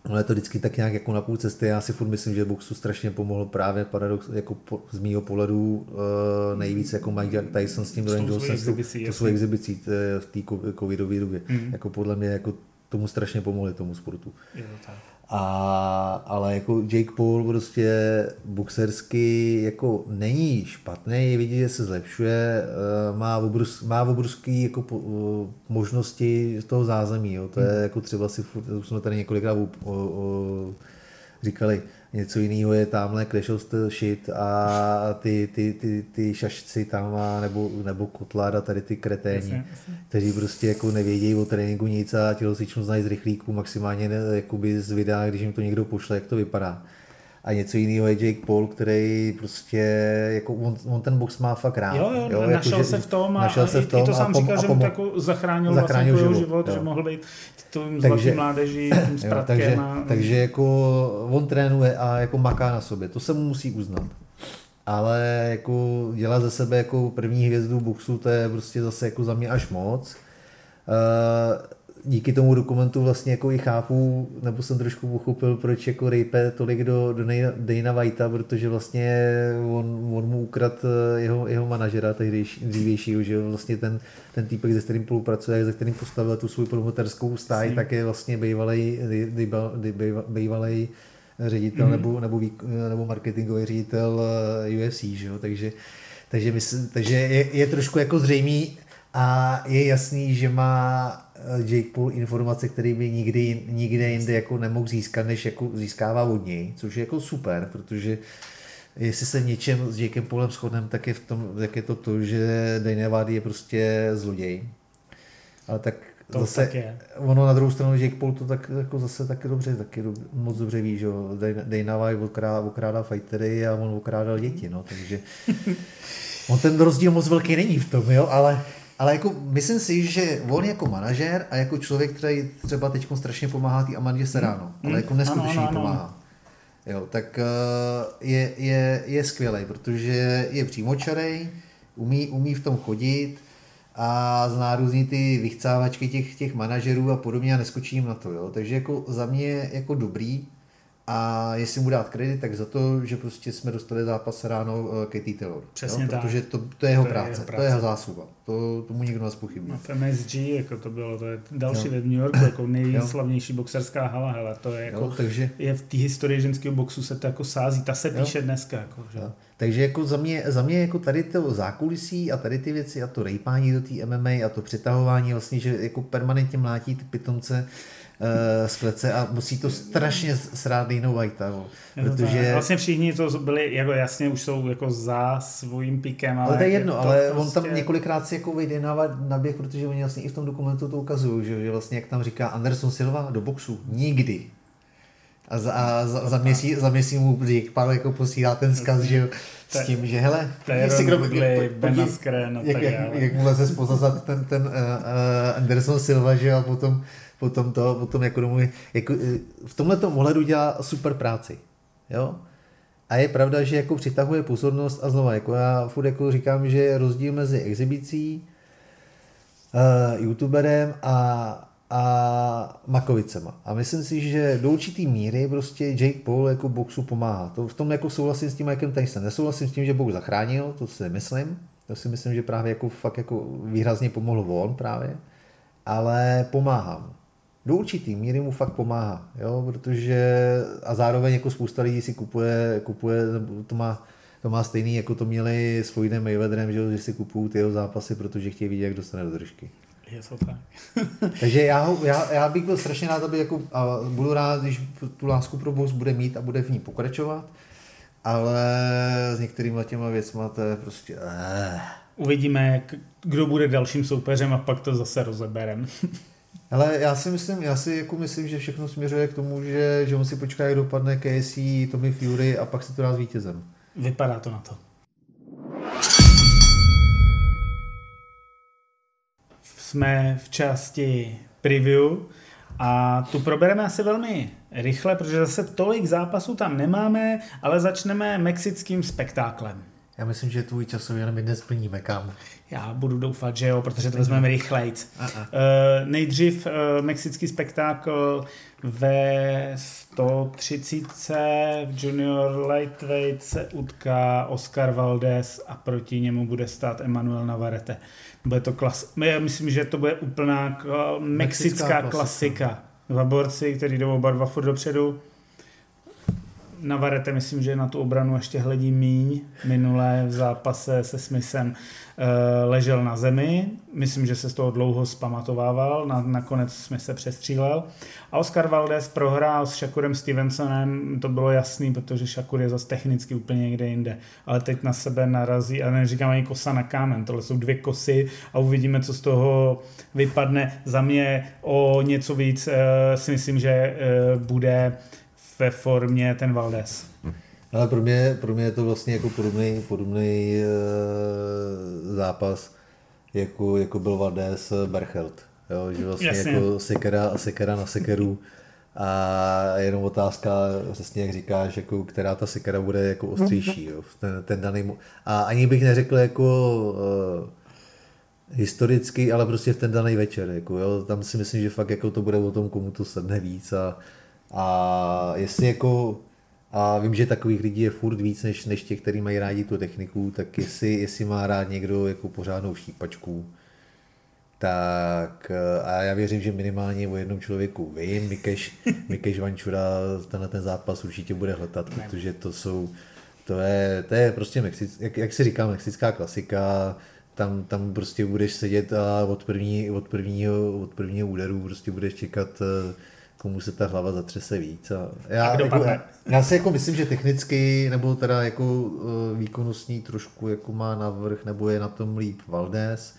ale je to vždycky tak nějak jako na půl cesty. Já si furt myslím, že boxu strašně pomohl právě paradox, jako po, z mýho pohledu uh, nejvíc jako Mike Tyson s tím Dwayne Johnson, to svou exibicí v té covidové době. Mm. Jako podle mě jako tomu strašně pomohli tomu sportu. Je to tak. A, ale jako Jake Paul prostě boxersky jako není špatný, je vidět, že se zlepšuje, eh, má, obrus, má obrovský jako po, eh, možnosti z toho zázemí, jo. to je hmm. jako třeba si, jsme tady několikrát o, o, o, říkali, něco jiného je tamhle Clash of the Shit a ty, ty, ty, ty šašci tam a nebo, nebo Kotláda, tady ty kreténi, kteří prostě jako nevědějí o tréninku nic a tělocvičnu znají z rychlíků, maximálně jakoby z videa, když jim to někdo pošle, jak to vypadá. A něco jiného je Jake Paul, který prostě, jako on, on ten box má fakt rád. Jo, jo, jo našel jako, se v tom a, našel se v tom i to sám a říkal, že mu jako zachránil, zachránil vlastně život, život že mohl být tím takže, mládeží, tím jo, takže, a... takže jako on trénuje a jako maká na sobě, to se mu musí uznat ale jako dělat ze sebe jako první hvězdu boxu, to je prostě zase jako za mě až moc. Uh, díky tomu dokumentu vlastně jako i chápu, nebo jsem trošku pochopil, proč jako rejpe tolik do, do Dana Whitea, protože vlastně on, on mu ukrad eh, jeho, jeho manažera tehdejší, dřívějšího, že vlastně ten, ten týpek, se kterým spolupracuje, ze kterým postavil tu svou promoterskou stáj, tak je vlastně bývalý, bývalý ředitel mm-hmm. nebo, nebo, nebo marketingový ředitel eh, UFC, že jo? takže, takže, myslím, takže je, je trošku jako zřejmý a je jasný, že má Jake Paul informace, které by nikdy, nikde jinde jako nemohl získat, než jako získává od něj, což je jako super, protože jestli se něčem s Jakem Paulem shodneme, tak je, v tom, tak je to to, že Dana Vady je prostě zloděj. Ale tak to zase, tak je. Ono na druhou stranu Jake Paul to tak jako zase taky dobře, taky do, moc dobře ví, že Dana White okrádá, okrádá fightery a on okrádal děti, no, takže on ten rozdíl moc velký není v tom, jo, ale ale jako myslím si, že on jako manažer a jako člověk, který třeba teď strašně pomáhá té Amandě Serrano, hmm. ale jako neskutečně ano, ano, pomáhá. Jo, tak uh, je, je, je skvělý, protože je přímočarej, umí, umí v tom chodit, a zná různý ty vychcávačky těch, těch manažerů a podobně a neskočím na to. Jo. Takže jako za mě jako dobrý a jestli mu dát kredit, tak za to, že prostě jsme dostali zápas ráno uh, Katie Taylor. Přesně jo? tak. Protože to, to je jeho to práce, je jeho práce, to je jeho zásluha. To, tomu nikdo nás pochybí. No, v MSG, jako to bylo, to je další ve New Yorku, jako nejslavnější boxerská hala, hele, to je jako, jo, takže... je v té historii ženského boxu se to jako sází, ta se píše jo. dneska, jako, že? Jo. Takže jako za mě, za mě jako tady to zákulisí a tady ty věci a to rejpání do té MMA a to přitahování vlastně, že jako permanentně mlátí ty pitomce z klece a musí to strašně srát Dino Whitea, protože... Vlastně všichni to byli, jako jasně už jsou jako za svým pikem, ale... Ale to je jedno, to ale prostě... on tam několikrát si jako vyjde na běh, protože oni vlastně i v tom dokumentu to ukazují, že, že vlastně jak tam říká Anderson Silva do boxu, nikdy. A za, a za, za, měsíc, za měsíc mu Jake Paul jako posílá ten vzkaz, že s tím, že hele, si kdo, Ben Askren, jak, jak, jak, mu leze spozazat ten, ten uh, uh, Anderson Silva, že a potom, potom to, potom jako domů, jako, eh, v tomhle ohledu dělá super práci, jo. A je pravda, že jako přitahuje pozornost a znova, jako já furt jako říkám, že je rozdíl mezi exibicí, uh, youtuberem a a Makovicema. A myslím si, že do určitý míry prostě Jake Paul jako boxu pomáhá. To v tom jako souhlasím s tím Mikem Tyson. Nesouhlasím s tím, že box zachránil, to si myslím. To si myslím, že právě jako fakt jako výrazně pomohl on právě. Ale pomáhám. Do určitý míry mu fakt pomáhá, jo, protože a zároveň jako spousta lidí si kupuje, kupuje to má, to má stejný, jako to měli s Floydem Mayweatherem, že, že si kupují ty jeho zápasy, protože chtějí vidět, jak dostane do držky. Je to tak. Takže já, já, já, bych byl strašně rád, aby jako, a budu rád, když tu lásku pro box bude mít a bude v ní pokračovat, ale s některými těma věcma to je prostě... Eh. Uvidíme, kdo bude dalším soupeřem a pak to zase rozeberem. Ale já si myslím, já si jako myslím, že všechno směřuje k tomu, že, že on si počká, jak dopadne KSC, Tommy Fury a pak se to dá s vítězem. Vypadá to na to. Jsme v části preview a tu probereme asi velmi rychle, protože zase tolik zápasů tam nemáme, ale začneme mexickým spektáklem. Já myslím, že tvůj časový limit nesplníme kam. Já budu doufat, že jo, protože to vezmeme rychlejc. Uh, nejdřív uh, mexický spektákl ve 130 v junior lightweight se utká Oscar Valdez a proti němu bude stát Emanuel Navarrete. Bude to klas... Já myslím, že to bude úplná mexická, mexická klasika. klasika. Dva borci, který jdou oba dva furt dopředu. Navarete myslím, že na tu obranu ještě hledí míň. Minulé v zápase se Smithem Eh, ležel na zemi. Myslím, že se z toho dlouho zpamatovával, na, nakonec jsme se přestřílel. A Oscar Valdez prohrál s Shakurem Stevensonem, to bylo jasný, protože Shakur je zase technicky úplně někde jinde. Ale teď na sebe narazí, a neříkám ani kosa na kámen, tohle jsou dvě kosy a uvidíme, co z toho vypadne. Za mě o něco víc uh, si myslím, že uh, bude ve formě ten Valdes. Ale pro mě, pro mě je to vlastně jako podobný, podobný e, zápas, jako, jako byl Valdes Berchelt. Jo, že vlastně Jasně. jako sekera, sekera na sekeru a jenom otázka, přesně jak říkáš, jako, která ta sekera bude jako ostřejší. Jo, ten, ten daný, a ani bych neřekl jako uh, historicky, ale prostě v ten daný večer. Jako, jo, tam si myslím, že fakt jako to bude o tom, komu to sedne víc a, a jestli jako a vím, že takových lidí je furt víc než, než těch, kteří mají rádi tu techniku, tak jestli, jestli má rád někdo jako pořádnou štípačku, tak a já věřím, že minimálně o jednom člověku vím, Mikeš, Mikeš Vančura tenhle ten zápas určitě bude hledat, protože to jsou, to je, to je prostě, Mexic, jak, jak se říká, mexická klasika, tam, tam prostě budeš sedět a od, první, od, prvního, od prvního úderu prostě budeš čekat, eh, komu se ta hlava zatřese víc. A já, a jako, já si jako myslím, že technicky, nebo teda jako eh, výkonnostní trošku jako má navrh, nebo je na tom líp Valdés,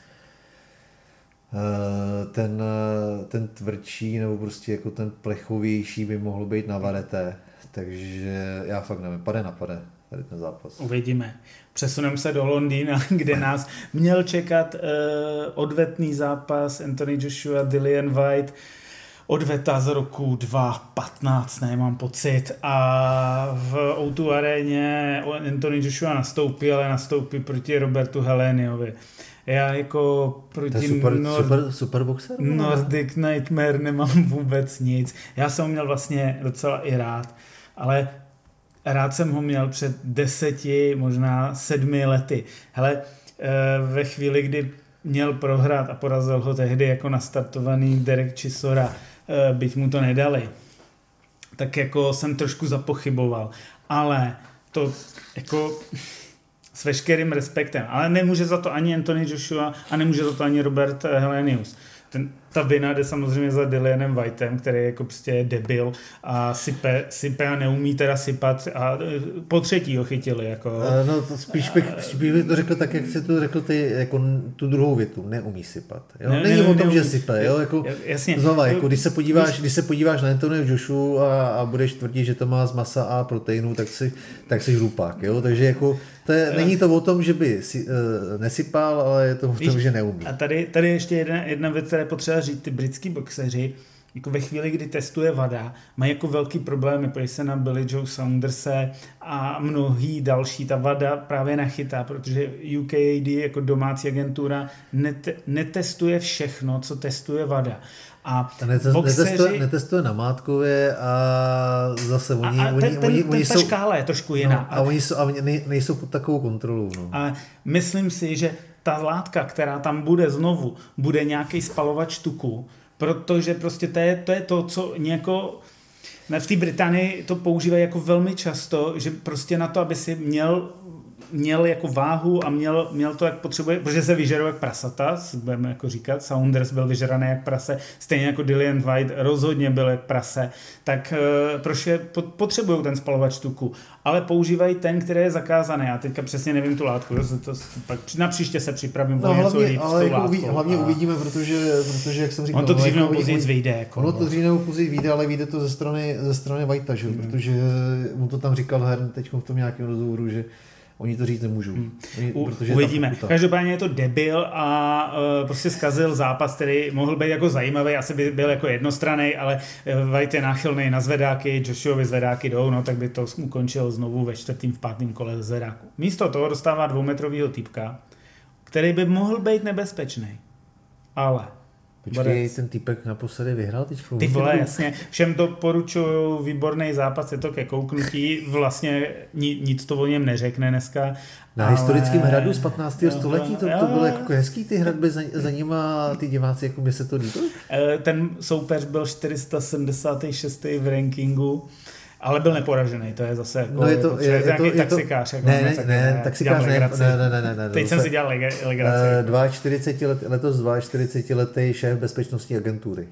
Eh, ten, eh, ten tvrdší nebo prostě jako ten plechovější by mohl být na Varete. Takže já fakt nevím, pade na pade tady ten zápas. Uvidíme. Přesuneme se do Londýna, kde nás měl čekat uh, odvetný zápas Anthony Joshua, Dillian White, odveta z roku 2015, ne, mám pocit. A v O2 aréně Anthony Joshua nastoupil, ale nastoupil proti Robertu Heleniovi. Já jako proti super, Nord... super, super boxer? Nordic Nightmare nemám vůbec nic. Já jsem ho měl vlastně docela i rád, ale rád jsem ho měl před deseti, možná sedmi lety. Hele, eh, ve chvíli, kdy měl prohrát a porazil ho tehdy jako nastartovaný Derek Chisora, byť mu to nedali, tak jako jsem trošku zapochyboval. Ale to jako s veškerým respektem. Ale nemůže za to ani Anthony Joshua a nemůže za to ani Robert Helenius. Ten, ta vina jde samozřejmě za Dillianem Whiteem, který jako prostě je debil a sype, sype a neumí teda sypat a e, po třetí ho chytili. Jako. No to spíš bych, spíš bych to řekl tak, jak jsi to řekl ty, jako tu druhou větu, neumí sypat. Jo? Ne, Není ne, o tom, neumí. že sype. Jo? Jako, Jasně. Znova, jako, když se podíváš, když se podíváš na Antonio Joshu a, a budeš tvrdit, že to má z masa a proteinu, tak si, tak si hlupák. Jo? Takže jako to je, není to o tom, že by si, uh, nesypal, ale je to o tom, že neumí. A tady, tady ještě jedna, jedna věc, která je potřeba říct, ty britský boxeři, jako ve chvíli, kdy testuje vada, mají jako velký problémy, protože se na Billy Joe Saunderse a mnohý další ta vada právě nachytá, protože UKAD jako domácí agentura net, netestuje všechno, co testuje vada. A netestuje, boxeři... netestuje, netestuje na Mátkově a zase oni, a, a ten, oni, oni, ten, oni ta jsou, škála je trošku jiná. No, a oni, jsou, a oni nejsou pod takovou kontrolou. No. A myslím si, že ta látka, která tam bude znovu, bude nějaký spalovač tuku, protože prostě to je to, je to co nějako v té Británii to používají jako velmi často, že prostě na to, aby si měl měl jako váhu a měl, měl to, jak potřebuje, protože se vyžeruje jak prasata, budeme jako říkat, Saunders byl vyžeraný jak prase, stejně jako Dillian White rozhodně byl jak prase, tak uh, proše, potřebují ten spalovač tuku, ale používají ten, který je zakázaný. Já teďka přesně nevím tu látku, to, to, to, pak na příště se připravím no, hlavně, líp ale jako uví, hlavně a... uvidíme, protože, protože, jak jsem říkal, on to dřív nebo později vyjde. Jako, ono to dřív nebo později vyjde, ale vyjde to ze strany, ze strany Whitea, že? Mm. protože mu to tam říkal Hern teď v tom nějakém rozhovoru, že Oni to říct nemůžou. Hmm. Oni, U, protože uvidíme. Každopádně je to debil a uh, prostě zkazil zápas, který mohl být jako zajímavý, asi by byl jako jednostranný, ale White je náchylný na zvedáky, Joshuovi zvedáky jdou, no tak by to ukončil znovu ve čtvrtém, v pátém kole zvedáku. Místo toho dostává dvoumetrovýho typka, který by mohl být nebezpečný. Ale Počkej, Borec. ten typek naposledy vyhrál teď Ty vole, jasně. Všem doporučuju výborný zápas, je to ke kouknutí. Vlastně nic to o něm neřekne dneska. Na ale... historickém hradu z 15. Jo, století, to, to bylo jako hezký, ty hradby za, za nima ty diváci, jako mě se to líbilo. Eh, ten soupeř byl 476. v rankingu ale byl neporažený, to je zase jako, no je to, je, je, je to, je taxikář. Jako ne, ne, ne, ne, taxikář ne, ne, ne, ne, ne, ne. Teď jsem si dělal legraci. Uh, 42 let, letos 42 letý šéf bezpečnostní agentury.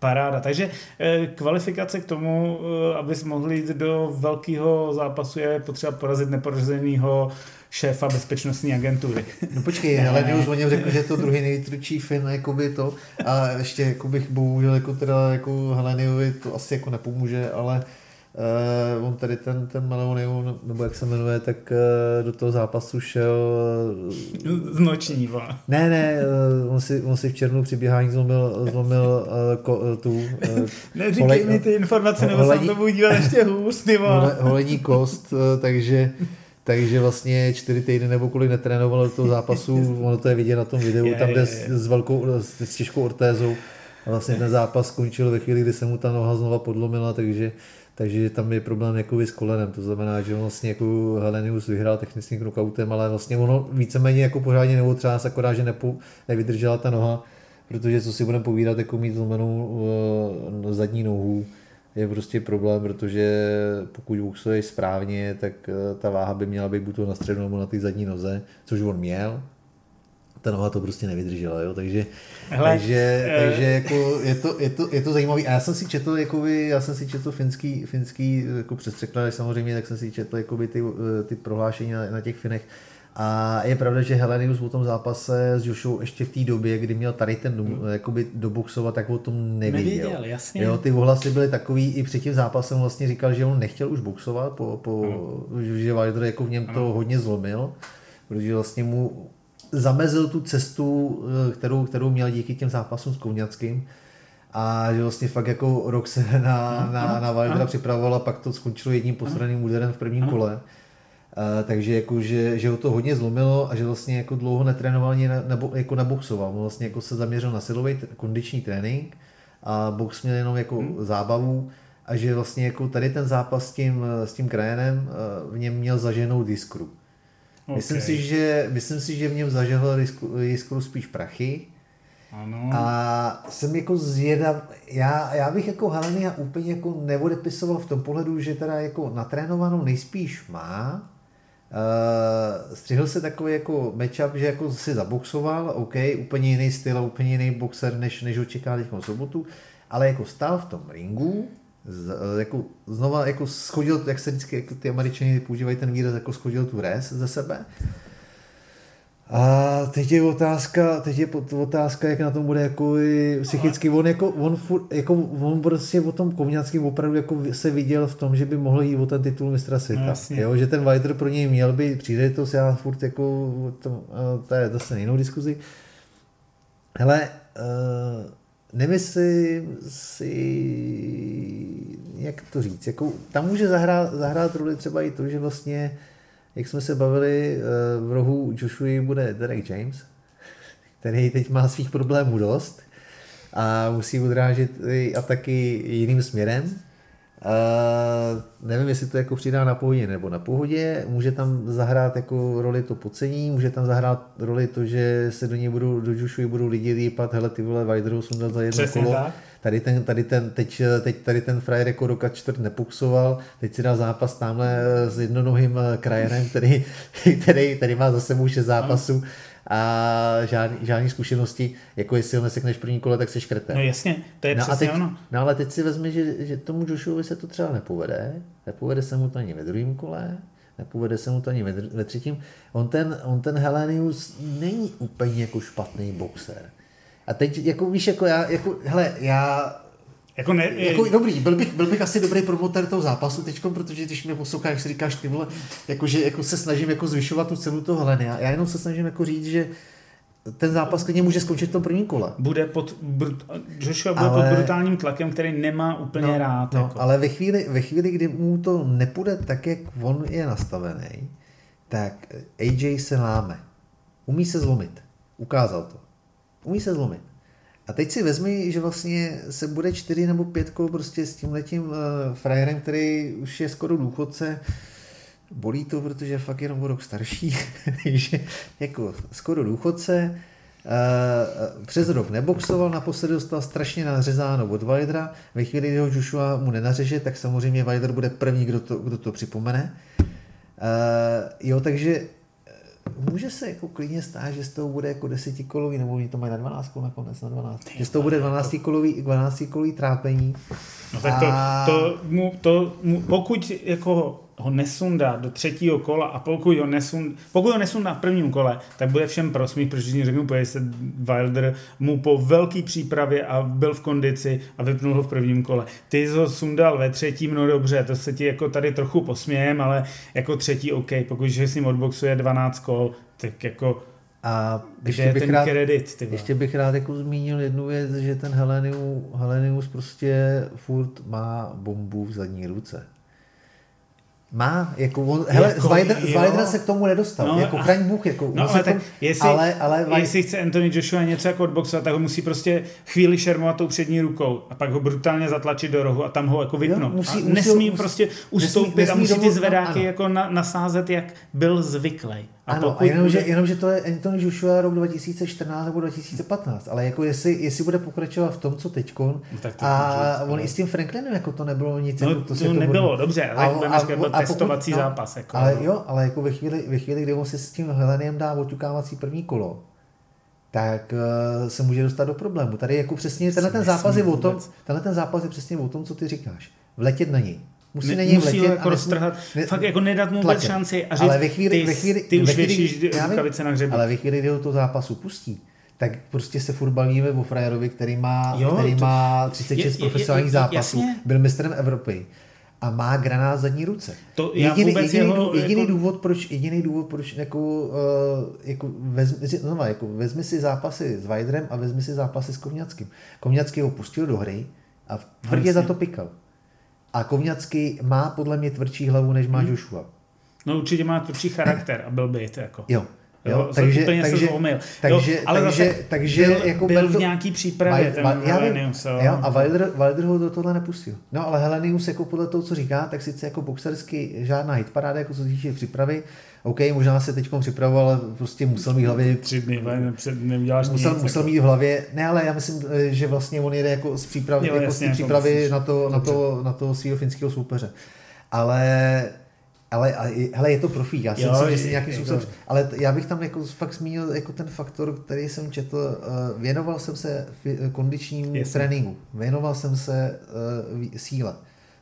Paráda. Takže eh, kvalifikace k tomu, eh, abys mohli jít do velkého zápasu, je potřeba porazit neporaženého šéfa bezpečnostní agentury. No počkej, ale News o něm řekl, že je to druhý nejtvrdší fin, jakoby to, a ještě jako bych bohužel jako teda jako Heleniovi to asi jako nepomůže, ale Uh, on tady ten, ten Malonion, nebo jak se jmenuje, tak uh, do toho zápasu šel... Uh, Z noční, vole. Ne, ne, uh, on, si, on si v černu při běhání zlomil, zlomil uh, ko, uh, tu... Uh, Neříkej mi ty informace, nebo holení, se to budu dívat ještě hůř, ty vole. Holení kost, uh, takže... Takže vlastně čtyři týdny nebo kolik netrénoval do toho zápasu, ono to je vidět na tom videu, je, tam jde s, s, velkou, s, s těžkou ortézou. A vlastně ten zápas skončil ve chvíli, kdy se mu ta noha znova podlomila, takže takže tam je problém jako s kolenem, to znamená, že on vlastně jako Helenius vyhrál technickým knockoutem, ale vlastně ono víceméně jako pořádně neotřás, akorát, že nepo, nevydržela ta noha, protože co si budeme povídat, jako mít zlomenou uh, zadní nohu, je prostě problém, protože pokud boxuješ správně, tak uh, ta váha by měla být buď na středu nebo na ty zadní noze, což on měl, ta noha to prostě nevydržela, jo, takže, Hele, takže, uh... takže jako je, to, je, to, je to zajímavý. A já jsem si četl, jakoby, já jsem si četl finský, finský jako přestřeklad, samozřejmě, tak jsem si četl jakoby, ty, eh, ty prohlášení na, na těch Finech. A je pravda, že Helenius po tom zápase s Joshou ještě v té době, kdy měl tady ten hmm. jakoby doboxovat, tak o tom nevěděl. Nevěděl, jasně. Jo, ty ohlasy byly takový, i před tím zápasem vlastně říkal, že on nechtěl už boxovat, po, po, hmm. že Wilder jako v něm to hodně zlomil, protože vlastně mu zamezil tu cestu, eh, kterou, kterou měl díky těm zápasům s Kouňackým. A že vlastně fakt jako rok se na, na, na Wildera připravoval a pak to skončilo jedním posraným úderem v prvním kole. Uh, takže jako, že, že ho to hodně zlomilo a že vlastně jako dlouho netrénoval ani na, nebo jako naboxoval. On vlastně jako se zaměřil na silový kondiční trénink a box měl jenom jako hmm. zábavu a že vlastně jako tady ten zápas s tím, s tím krajenem uh, v něm měl zaženou diskru. Okay. Myslím, si, že, myslím si, že v něm zažehl jiskru spíš prachy. Ano. A jsem jako zvědav, já, já bych jako Helenia úplně jako neodepisoval v tom pohledu, že teda jako natrénovanou nejspíš má. Uh, střihl se takový jako matchup, že jako si zaboxoval, OK, úplně jiný styl a úplně jiný boxer, než, než očeká teď sobotu, ale jako stál v tom ringu, z, jako, znova jako schodil, jak se vždycky jako ty američani používají ten výraz, jako schodil tu res ze sebe. A teď je otázka, teď je otázka, jak na tom bude jako psychicky. On, jako, on, furt, jako, on prostě o tom Kovňáckým opravdu jako se viděl v tom, že by mohl jít o ten titul mistra světa. No, jo, že ten Wilder pro něj měl by příležitost, já furt jako, to, to je zase jinou diskuzi. Hele, uh, nemyslím si, jak to říct, jako, tam může zahrát, zahrát roli třeba i to, že vlastně, jak jsme se bavili, eh, v rohu Joshua bude Derek James, který teď má svých problémů dost a musí odrážet i ataky jiným směrem, Uh, nevím, jestli to jako přidá na pohodě nebo na pohodě. Může tam zahrát jako roli to pocení, může tam zahrát roli to, že se do něj budou, do Joshua budou lidi lípat, hele ty vole, Vajderu jsem za jedno Přesně kolo. Tak. Tady ten, tady ten, teď, teď tady ten frajer jako roka čtvrt nepuxoval, teď si dal zápas tamhle s jednonohým krajenem, který, který, který má za sebou šest zápasů. A žádný, žádný zkušenosti, jako jestli ho nesekneš první kole, tak se škrte. No jasně, to je no přesně teď, ono. No ale teď si vezmi, že, že tomu Joshuovi se to třeba nepovede, nepovede se mu to ani ve druhém kole, nepovede se mu to ani ve, ve třetím. On ten, on ten Helenius není úplně jako špatný boxer. A teď, jako víš, jako já, jako, hele, já jako, ne, jako dobrý, byl bych, byl bych asi dobrý promotor toho zápasu teď, protože když mě posloucháš, si říkáš ty vole, jako, že jako se snažím jako zvyšovat tu cenu toho Heleny. Já jenom se snažím jako říct, že ten zápas klidně může skončit v tom prvním kole. Bude pod, brut, Joshua bude ale, pod brutálním tlakem, který nemá úplně no, rád. No, jako. Ale ve chvíli, ve chvíli, kdy mu to nepůjde tak, jak on je nastavený, tak AJ se láme. Umí se zlomit. Ukázal to. Umí se zlomit. A teď si vezmi, že vlastně se bude čtyři nebo pětkou prostě s tím letím uh, frajerem, který už je skoro důchodce, bolí to, protože je fakt jenom o rok starší, takže jako skoro důchodce, Uh, přes rok neboxoval, naposledy dostal strašně nařezáno od Wilder'a. Ve chvíli, kdy ho Joshua mu nenařeže, tak samozřejmě Wilder bude první, kdo to, kdo to připomene. Uh, jo, takže může se jako klidně stát, že z toho bude jako desetikolový, nebo oni to mají na 12 nakonec, na 12. Že z toho bude 12 kolový, 12 kolový trápení. No tak to, a... to, mu, to mu, pokud jako ho nesundá do třetího kola a pokud ho, nesund, pokud ho nesundá v prvním kole, tak bude všem prosmích, protože si řeknu, protože se Wilder mu po velké přípravě a byl v kondici a vypnul ho v prvním kole. Ty jsi ho sundal ve třetím, no dobře, to se ti jako tady trochu posmějem, ale jako třetí OK, pokud s ním odboxuje 12 kol, tak jako a ještě bych, ten rád, kredit, ty ještě bych rád jako zmínil jednu věc, že ten Helenius, Helenius prostě furt má bombu v zadní ruce. Má, jako on, hele, jako, Zweider, se k tomu nedostal, no, jako chraň Bůh, jako, no, ale, tak jestli, ale, ale, jestli chce Anthony Joshua něco jako odboxovat, tak ho musí prostě chvíli šermovat tou přední rukou a pak ho brutálně zatlačit do rohu a tam ho jako vypnout. Jo, musí, a nesmí musí, prostě ustoupit nesmí, nesmí a musí ty zvedáky no, jako na, nasázet, jak byl zvyklý. A ano, pokud a jenom, bude... že, jenom, že to je Anthony Joshua rok 2014 nebo 2015, ale jako jestli, jestli bude pokračovat v tom, co teďkon, no, tak to a on i s tím Franklinem jako to nebylo nic. No, jako to, to nebylo, bude... dobře, ale a, a, a, a testovací pokud, no, zápas. Jako, ale no. jo, ale jako ve chvíli, ve chvíli, kdy on si s tím Heleniem dá oťukávací první kolo, tak uh, se může dostat do problému. Tady jako přesně, tenhle ten zápas je o tom, tenhle ten zápas je přesně o tom, co ty říkáš. Vletět na něj. Musí ne, na něj musí letět jako roztrhat, ne, fakt jako nedat mu vůbec šanci a říct, ale ve chvíli, ty, ve chvíli, ty už věšíš rukavice na hřebí. Ale ve chvíli, kdy ho to zápasu pustí, tak prostě se furt bavíme o frajerovi, který má, jo, který to, má 36 je, profesionálních je, je, zápasů, jasně. byl mistrem Evropy a má granát zadní ruce. To jediný, jediný, jeho, jediný jako... důvod, proč, jediný důvod, proč jako, uh, jako, vezmi, znova, jako vezmi si zápasy s Vajdrem a vezmi si zápasy s Kovňackým. Kovňacký ho pustil do hry a tvrdě za to pikal. A Kovňacký má podle mě tvrdší hlavu, než má hmm. Joshua. No určitě má tvrdší charakter a byl by jako. Jo, Jo, jo takže, úplně takže, se zlomil. Takže, jo, ale takže, zase takže byl, jako byl v nějaký přípravě Val, ten Val, Helenius. Jo, jo, a Wilder, Wilder ho do tohle nepustil. No ale Helenius jako podle toho, co říká, tak sice jako boxersky žádná hitparáda, jako co se týče přípravy. OK, možná se teď připravoval, ale prostě musel mít v hlavě... Tři dny, před musel, nic. Musel jako. mít v hlavě, ne, ale já myslím, že vlastně on jede jako z přípravy, jo, jako jasně, z přípravy na to, na to, na to svého finského soupeře. Ale ale, ale hele, je to profík, já si jo, myslím, že si nějakým způsobem, ale já bych tam jako fakt zmínil jako ten faktor, který jsem četl, uh, věnoval jsem se kondičním Jasně. tréninku, věnoval jsem se uh, síle.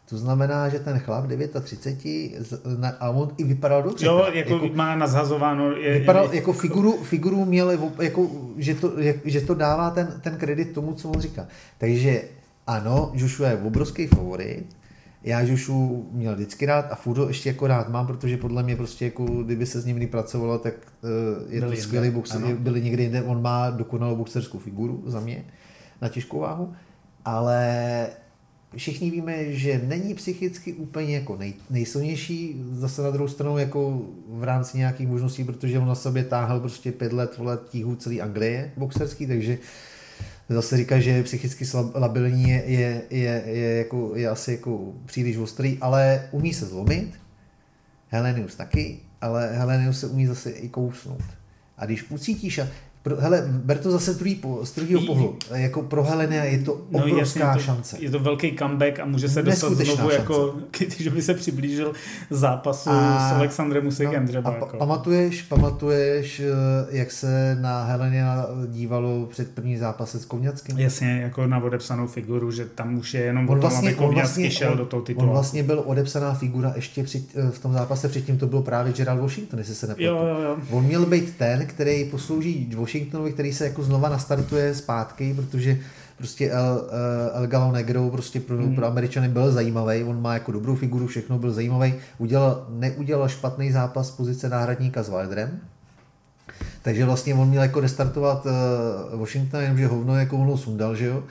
To znamená, že ten chlap 39 a on i vypadal dobře. Jo, jako, jako má nazhazováno. Je, vypadal, je, jako figuru, figuru měl, jako, že, to, že to dává ten, ten kredit tomu, co on říká. Takže ano, Joshua je obrovský favorit, já Žušu měl vždycky rád a furt ještě jako rád mám, protože podle mě prostě jako kdyby se s ním pracovalo, tak uh, je byli to skvělý boxer, byli někdy jinde, on má dokonalou boxerskou figuru za mě na těžkou váhu, ale všichni víme, že není psychicky úplně jako nej, nejsilnější, zase na druhou stranu jako v rámci nějakých možností, protože on na sobě táhl prostě pět let, let tíhu celý Anglie boxerský, takže uh, zase říká, že psychicky labilní je, je, je, je, jako, je asi jako příliš ostrý, ale umí se zlomit, Helenius taky, ale Helenius se umí zase i kousnout. A když ucítíš, pro, hele, ber to zase druhý, z druhého pohledu. Jako pro Helena je to obrovská no, jasně, šance. Je to velký comeback a může se dostat znovu, jako, když by se přiblížil zápasu a, s Alexandrem Musekem no, třeba. A jako. pamatuješ, pamatuješ, eh, jak se na Helena dívalo před první zápasem s Kovňackým? Jasně, jako na odepsanou figuru, že tam už je jenom on vlastně, tom, aby vlastně, šel on, do toho titulu. On vlastně byl odepsaná figura ještě při, eh, v tom zápase předtím to byl právě Gerald Washington, jestli se nepletu. Jo, jo, jo. On měl být ten, který poslouží Washingtonovi, který se jako znova nastartuje zpátky, protože prostě El, eh, El Galo Negro prostě pro, hmm. pro Američany byl zajímavý, on má jako dobrou figuru, všechno byl zajímavý, udělal, neudělal špatný zápas z pozice náhradníka s Wilderem, takže vlastně on měl jako restartovat uh, Washington, jenomže hovno jako ono sundal, že jo.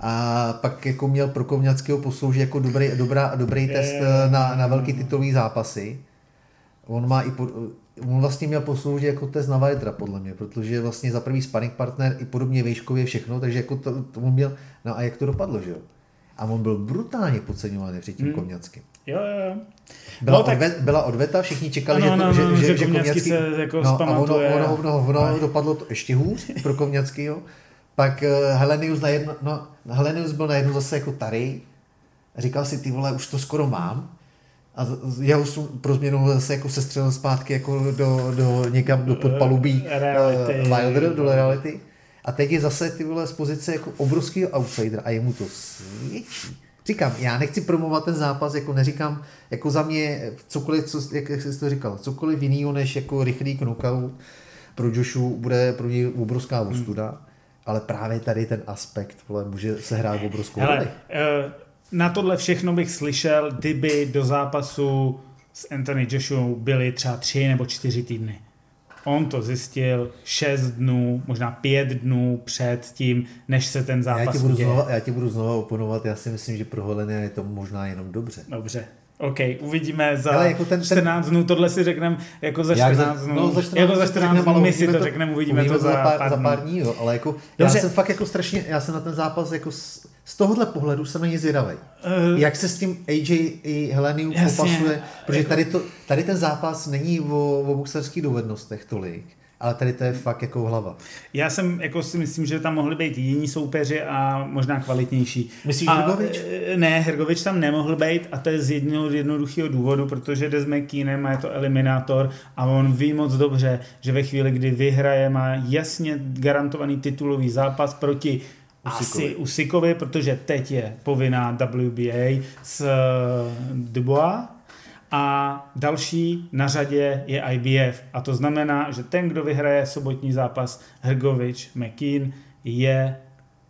A pak jako měl pro Kovňackého posloužit jako dobrý, dobrá, dobrý test eh, na, na velký titulový zápasy. On má i po, on vlastně měl posloužit jako test na Vajdra, podle mě, protože vlastně za prvý sparring partner i podobně výškově všechno, takže jako to, to on měl, no a jak to dopadlo, že jo? A on byl brutálně podceňovaný před tím hmm. Kovňackým. Jo, jo, jo. Byla, no, tak... odve, byla odveta, všichni čekali, ano, že, to, no, že, že, že Kovňacký se jako no, a ono, ono, ono, ono, ono dopadlo to ještě hůř pro Kovňackýho. Pak uh, Helenius, na jedno, no, Helenius byl najednou zase jako tady. Říkal si, ty vole, už to skoro mám a jeho pro změnu zase jako sestřelil zpátky jako do, do někam do podpalubí uh, Wilder, do reality. A teď je zase ty vole z pozice jako obrovského outsidera a jemu to svědčí. Říkám, já nechci promovat ten zápas, jako neříkám, jako za mě cokoliv, co, jak, jak jsi to říkal, cokoliv jiného než jako rychlý knockout pro Joshu bude pro něj obrovská ostuda, hmm. ale právě tady ten aspekt vole, může se hrát obrovskou roli. Na tohle všechno bych slyšel, kdyby do zápasu s Anthony Joshua byly třeba tři nebo čtyři týdny. On to zjistil 6 dnů, možná 5 dnů před tím, než se ten zápas já ti budu, znova, já ti budu znova oponovat, já si myslím, že pro Helena je to možná jenom dobře. Dobře. OK, uvidíme za Ale jako ten, 14 dnů, tohle si řekneme jako za 14 dnů. No, za 14 jako za 14 dnů, my si to, to řekneme, uvidíme, uvidíme to za, za pár, za pár dní. Jo, ale jako, já jsem fakt jako strašně, já jsem na ten zápas jako z tohohle pohledu jsem na ně zvědavý. Uh, Jak se s tím AJ i Heleniu popasuje, protože tady, to, tady ten zápas není o, o boxerských dovednostech tolik, ale tady to je fakt jako hlava. Já jsem jako si myslím, že tam mohli být jiní soupeři a možná kvalitnější. Myslíš a, Hrgovič? Eh, ne, Hrgovič tam nemohl být a to je z jednoho jednoduchého důvodu, protože jde s McKeanem a je to eliminátor a on ví moc dobře, že ve chvíli, kdy vyhraje, má jasně garantovaný titulový zápas proti Usikovi. Asi Usikovi, protože teď je povinná WBA s eh, Dubois a další na řadě je IBF. A to znamená, že ten, kdo vyhraje sobotní zápas Hrgovič McKean, je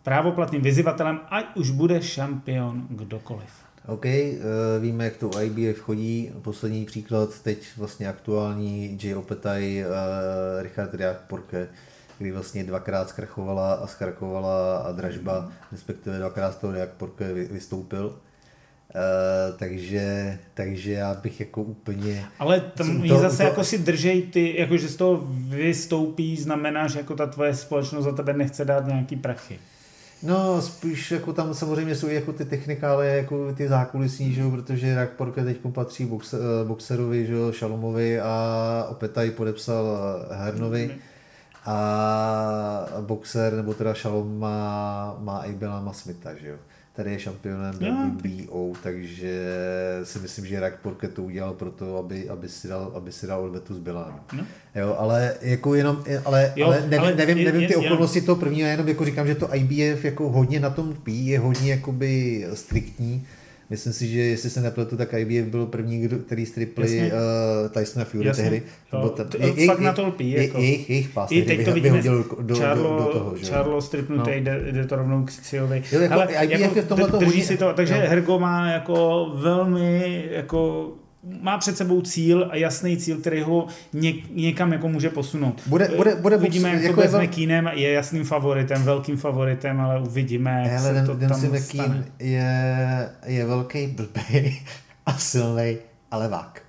právoplatným vyzývatelem, ať už bude šampion kdokoliv. OK, eh, víme, jak to IBF chodí. Poslední příklad, teď vlastně aktuální Jay Opetaj, uh, Richard Riach Porke kdy vlastně dvakrát zkrachovala a zkrachovala a dražba, respektive dvakrát z toho jak Porke vystoupil. Uh, takže, takže já bych jako úplně... Ale tam to, zase to, jako si držej ty, jako že z toho vystoupí, znamená, že jako ta tvoje společnost za tebe nechce dát nějaký prachy. No, spíš jako tam samozřejmě jsou jako ty technikály, jako ty zákulisní, že protože Rak Porke teď patří boxer, eh, boxerovi, že Šalomovi a Opetaj podepsal Hernovi. Mm-hmm a boxer, nebo teda Shalom má, má i Belama Smitha, že jo. Tady je šampionem WBO, takže si myslím, že Rak Porke to udělal proto, aby, aby, si dal, aby si dal odvetu z Belánu. No. Jo, ale jako jenom, ale, jo, ale nevím, ale nevím, je, nevím je, ty okolnosti toho prvního, jenom jako říkám, že to IBF jako hodně na tom pí, je hodně jakoby striktní, Myslím si, že jestli se nepletu, tak IBF byl první, který stripli uh, Tysona Fury Jasně. tehdy. To, to, to, je, fakt na to lpí. Jako. Jejich, jejich pás I teď to vidíme. Do, do, Charlo, do, do toho, že? Charlo stripnutý, no. jde, jde, to rovnou k. Jo, jako, Ale IBF jako, je v tomhle drží si to, takže no. Hergo má jako velmi jako má před sebou cíl a jasný cíl, který ho něk, někam jako může posunout. Bude, bude, bude uvidíme, jak jako to bude s McKeanem, je jasným favoritem, velkým favoritem, ale uvidíme, jak Hele, se to tam McKean je, je velký blbej a silný a levák.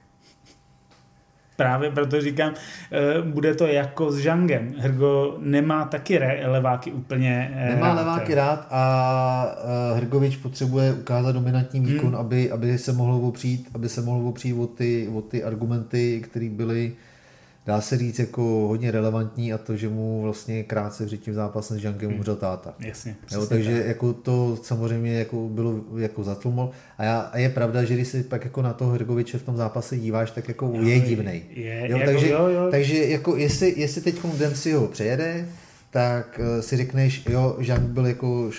Právě proto říkám, eh, bude to jako s Žangem. Hrgo nemá taky leváky úplně eh, Nemá rád. leváky rád a eh, Hrgovič potřebuje ukázat dominantní výkon, hmm. aby, aby se mohl opřít, aby se mohl opřít o ty, o ty argumenty, které byly dá se říct, jako hodně relevantní a to, že mu vlastně krátce před tím zápasem s Jankem hmm. umřel táta. Jasně. Jo, takže tak. jako to samozřejmě jako bylo jako zatlumol a, já, a je pravda, že když si pak jako na toho Hrgoviče v tom zápase díváš, tak jako jo, je divnej. Je, jo, jako, takže, jo, jo. takže jako jestli, jestli teď Dempsey ho přejede, tak uh, si řekneš, jo, Žank byl jako uh,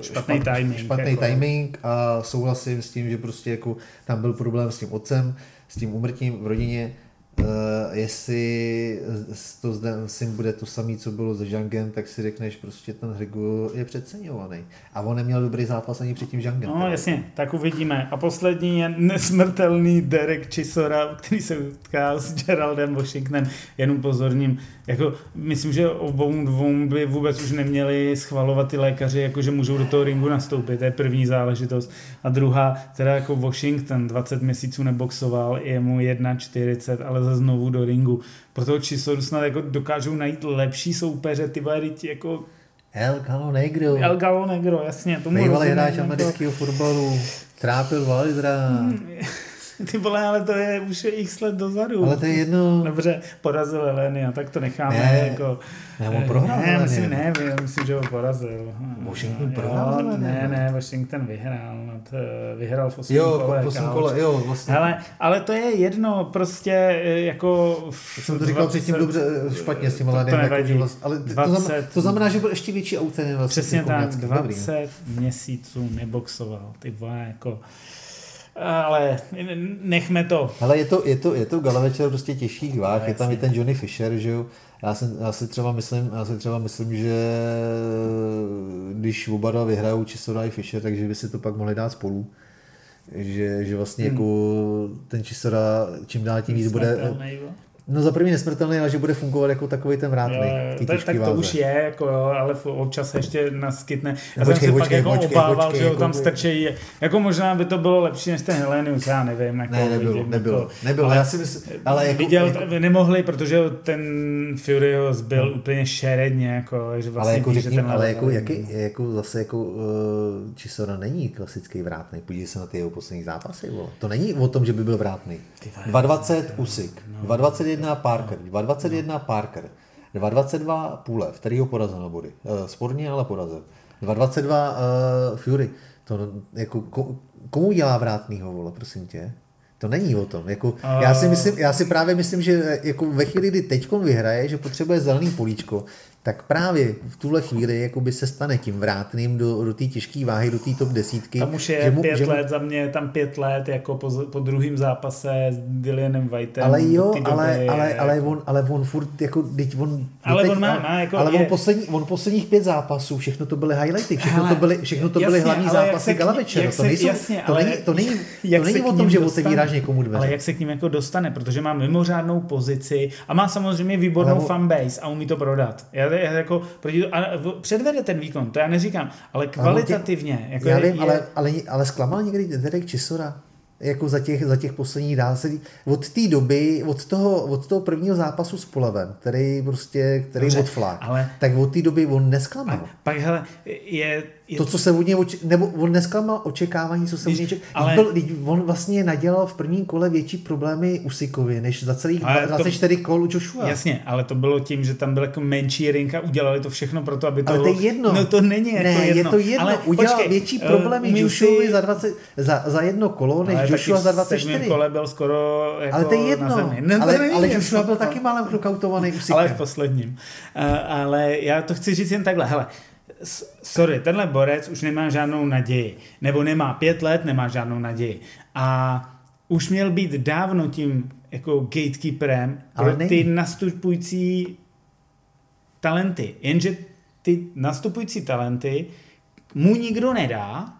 špatný, špat, timing, špatný jako. timing a souhlasím s tím, že prostě jako tam byl problém s tím otcem, s tím umrtím v rodině, jestli to zde syn bude to samé, co bylo se Žangem, tak si řekneš, prostě ten Hrigu je přeceňovaný. A on neměl dobrý zápas ani před tím Žangem. No jasně, tak uvidíme. A poslední je nesmrtelný Derek Chisora, který se utká s Geraldem Washingtonem. Jenom pozorním, jako myslím, že obou dvou by vůbec už neměli schvalovat ty lékaři, jako že můžou do toho ringu nastoupit. To je první záležitost. A druhá, teda jako Washington 20 měsíců neboxoval, je mu 1,40, ale za znovu do ringu. Proto Chisoru snad jako dokážou najít lepší soupeře, ty jako El Galo Negro. El Galo Negro, jasně. Tomu Bývalý hráč amerického fotbalu. Trápil Validra. Ty vole, ale to je už x let dozadu. Ale to je jedno. Dobře, porazil a tak to necháme ne, jako... Ne, on prohrál ne, myslím, ne, myslím, že ho porazil. Washington prohrál? Jo, ne, ne, Washington vyhrál. Nad, eh, vyhrál v 8 jo, kole. v 8 kole, jo, vlastně. Ale, ale to je jedno, prostě eh, jako... Já jsem to říkal 20, předtím dobře, eh, špatně s tím, ale nevím, jako, vlastně, ale 20, to, znamená, to znamená, že byl ještě větší autem. Vlastně přesně tak, 20 dobrý. měsíců neboxoval, ty vole, jako ale nechme to. Ale je to, je to, je to gala večer prostě těžkých váh, no, je tam i ten Johnny Fisher, že jo. Já, jsem, já, si třeba myslím, já si třeba myslím, že když oba dva vyhrajou Chisora i Fisher, takže by si to pak mohli dát spolu. Že, že vlastně hmm. jako ten Chisora čím dál tím víc bude... No za první nesmrtelný, ale že bude fungovat jako takový ten vrátný. Jo, tak, tak to už je, jako jo, ale občas ještě naskytne. Já no, jsem počkej, se počkej, pak počkej, jako obával, počkej, že ho tam strčejí. Jako možná by to bylo lepší než ten Helenius, já nevím. Jako ne, nebylo, vidím, nebylo, jako, nebylo. Ale, já si myslím, ale jako, viděl, jako, nemohli, protože ten Fury ho zbyl no. úplně šeredně, jako, že vlastně ale jako, ví, řekním, ale jako, jaký, jako zase jako uh, Chisora není klasický vrátný. Podívej se na ty jeho poslední zápasy. Vole. To není o tom, že by byl vrátný. 220 Usik, 221 221 Parker, 221 Parker, 222 Pule, který ho porazil na body. Eh, sporně, ale porazil. 222 uh, eh, Fury. To jako, komu dělá vrátnýho, vole, prosím tě? To není o tom. Jako, uh... já, si myslím, já si právě myslím, že jako ve chvíli, kdy teďkom vyhraje, že potřebuje zelený políčko, tak právě v tuhle chvíli jakoby se stane tím vrátným do, do té těžké váhy, do té top desítky. Tam už je že mu, pět že mu... let, za mě tam pět let, jako po, po druhém zápase s Dylanem Whiteem. Ale jo, ale, ale, ale, on, ale on furt, jako, teď on... Ale teď, on má, má jako ale je... on, poslední, on posledních pět zápasů, všechno to byly highlighty, všechno ale, to byly, všechno to byly jasně, hlavní zápasy Galavečera. To, nejsou, jasně, to, není, to není, to není o tom, že otevíráš někomu dveře. Ale jak se k ním jako dostane, protože má mimořádnou pozici a má samozřejmě výbornou fanbase a umí to prodat. Já, já jako proti a předvede ten výkon, to já neříkám, ale kvalitativně. Tě, jako já je, vím, je, ale, ale, ale zklamal někdy Derek Chisora? jako za těch, za těch posledních dál se, od té doby, od toho, od toho prvního zápasu s Polavem, který prostě, který Dobře, odflák, ale, tak od té doby on nesklamal. Pak, pak hele, je, to, co se od něj, oč- nebo on nesklamal očekávání, co se od něj čekal. Ale... Byl, on vlastně nadělal v prvním kole větší problémy Usikovi, než za celých ale 24 to... kol u Joshua. Jasně, ale to bylo tím, že tam byl jako menší rinka, udělali to všechno pro to, aby to... Ale to je jedno. No to není jako ne, jedno. je to jedno. Ale udělal počkej, větší problémy uh, Joshuovi si... za, 20, za, za jedno kolo, než ale Joshua za 24. V kole byl skoro jako Ale to je jedno. No, ale, ale Joshua byl taky málem knokautovaný Usikem. Ale v posledním. Uh, ale já to chci říct jen takhle. Hele, sorry, tenhle borec už nemá žádnou naději. Nebo nemá pět let, nemá žádnou naději. A už měl být dávno tím jako gatekeeperem pro ty nastupující talenty. Jenže ty nastupující talenty mu nikdo nedá,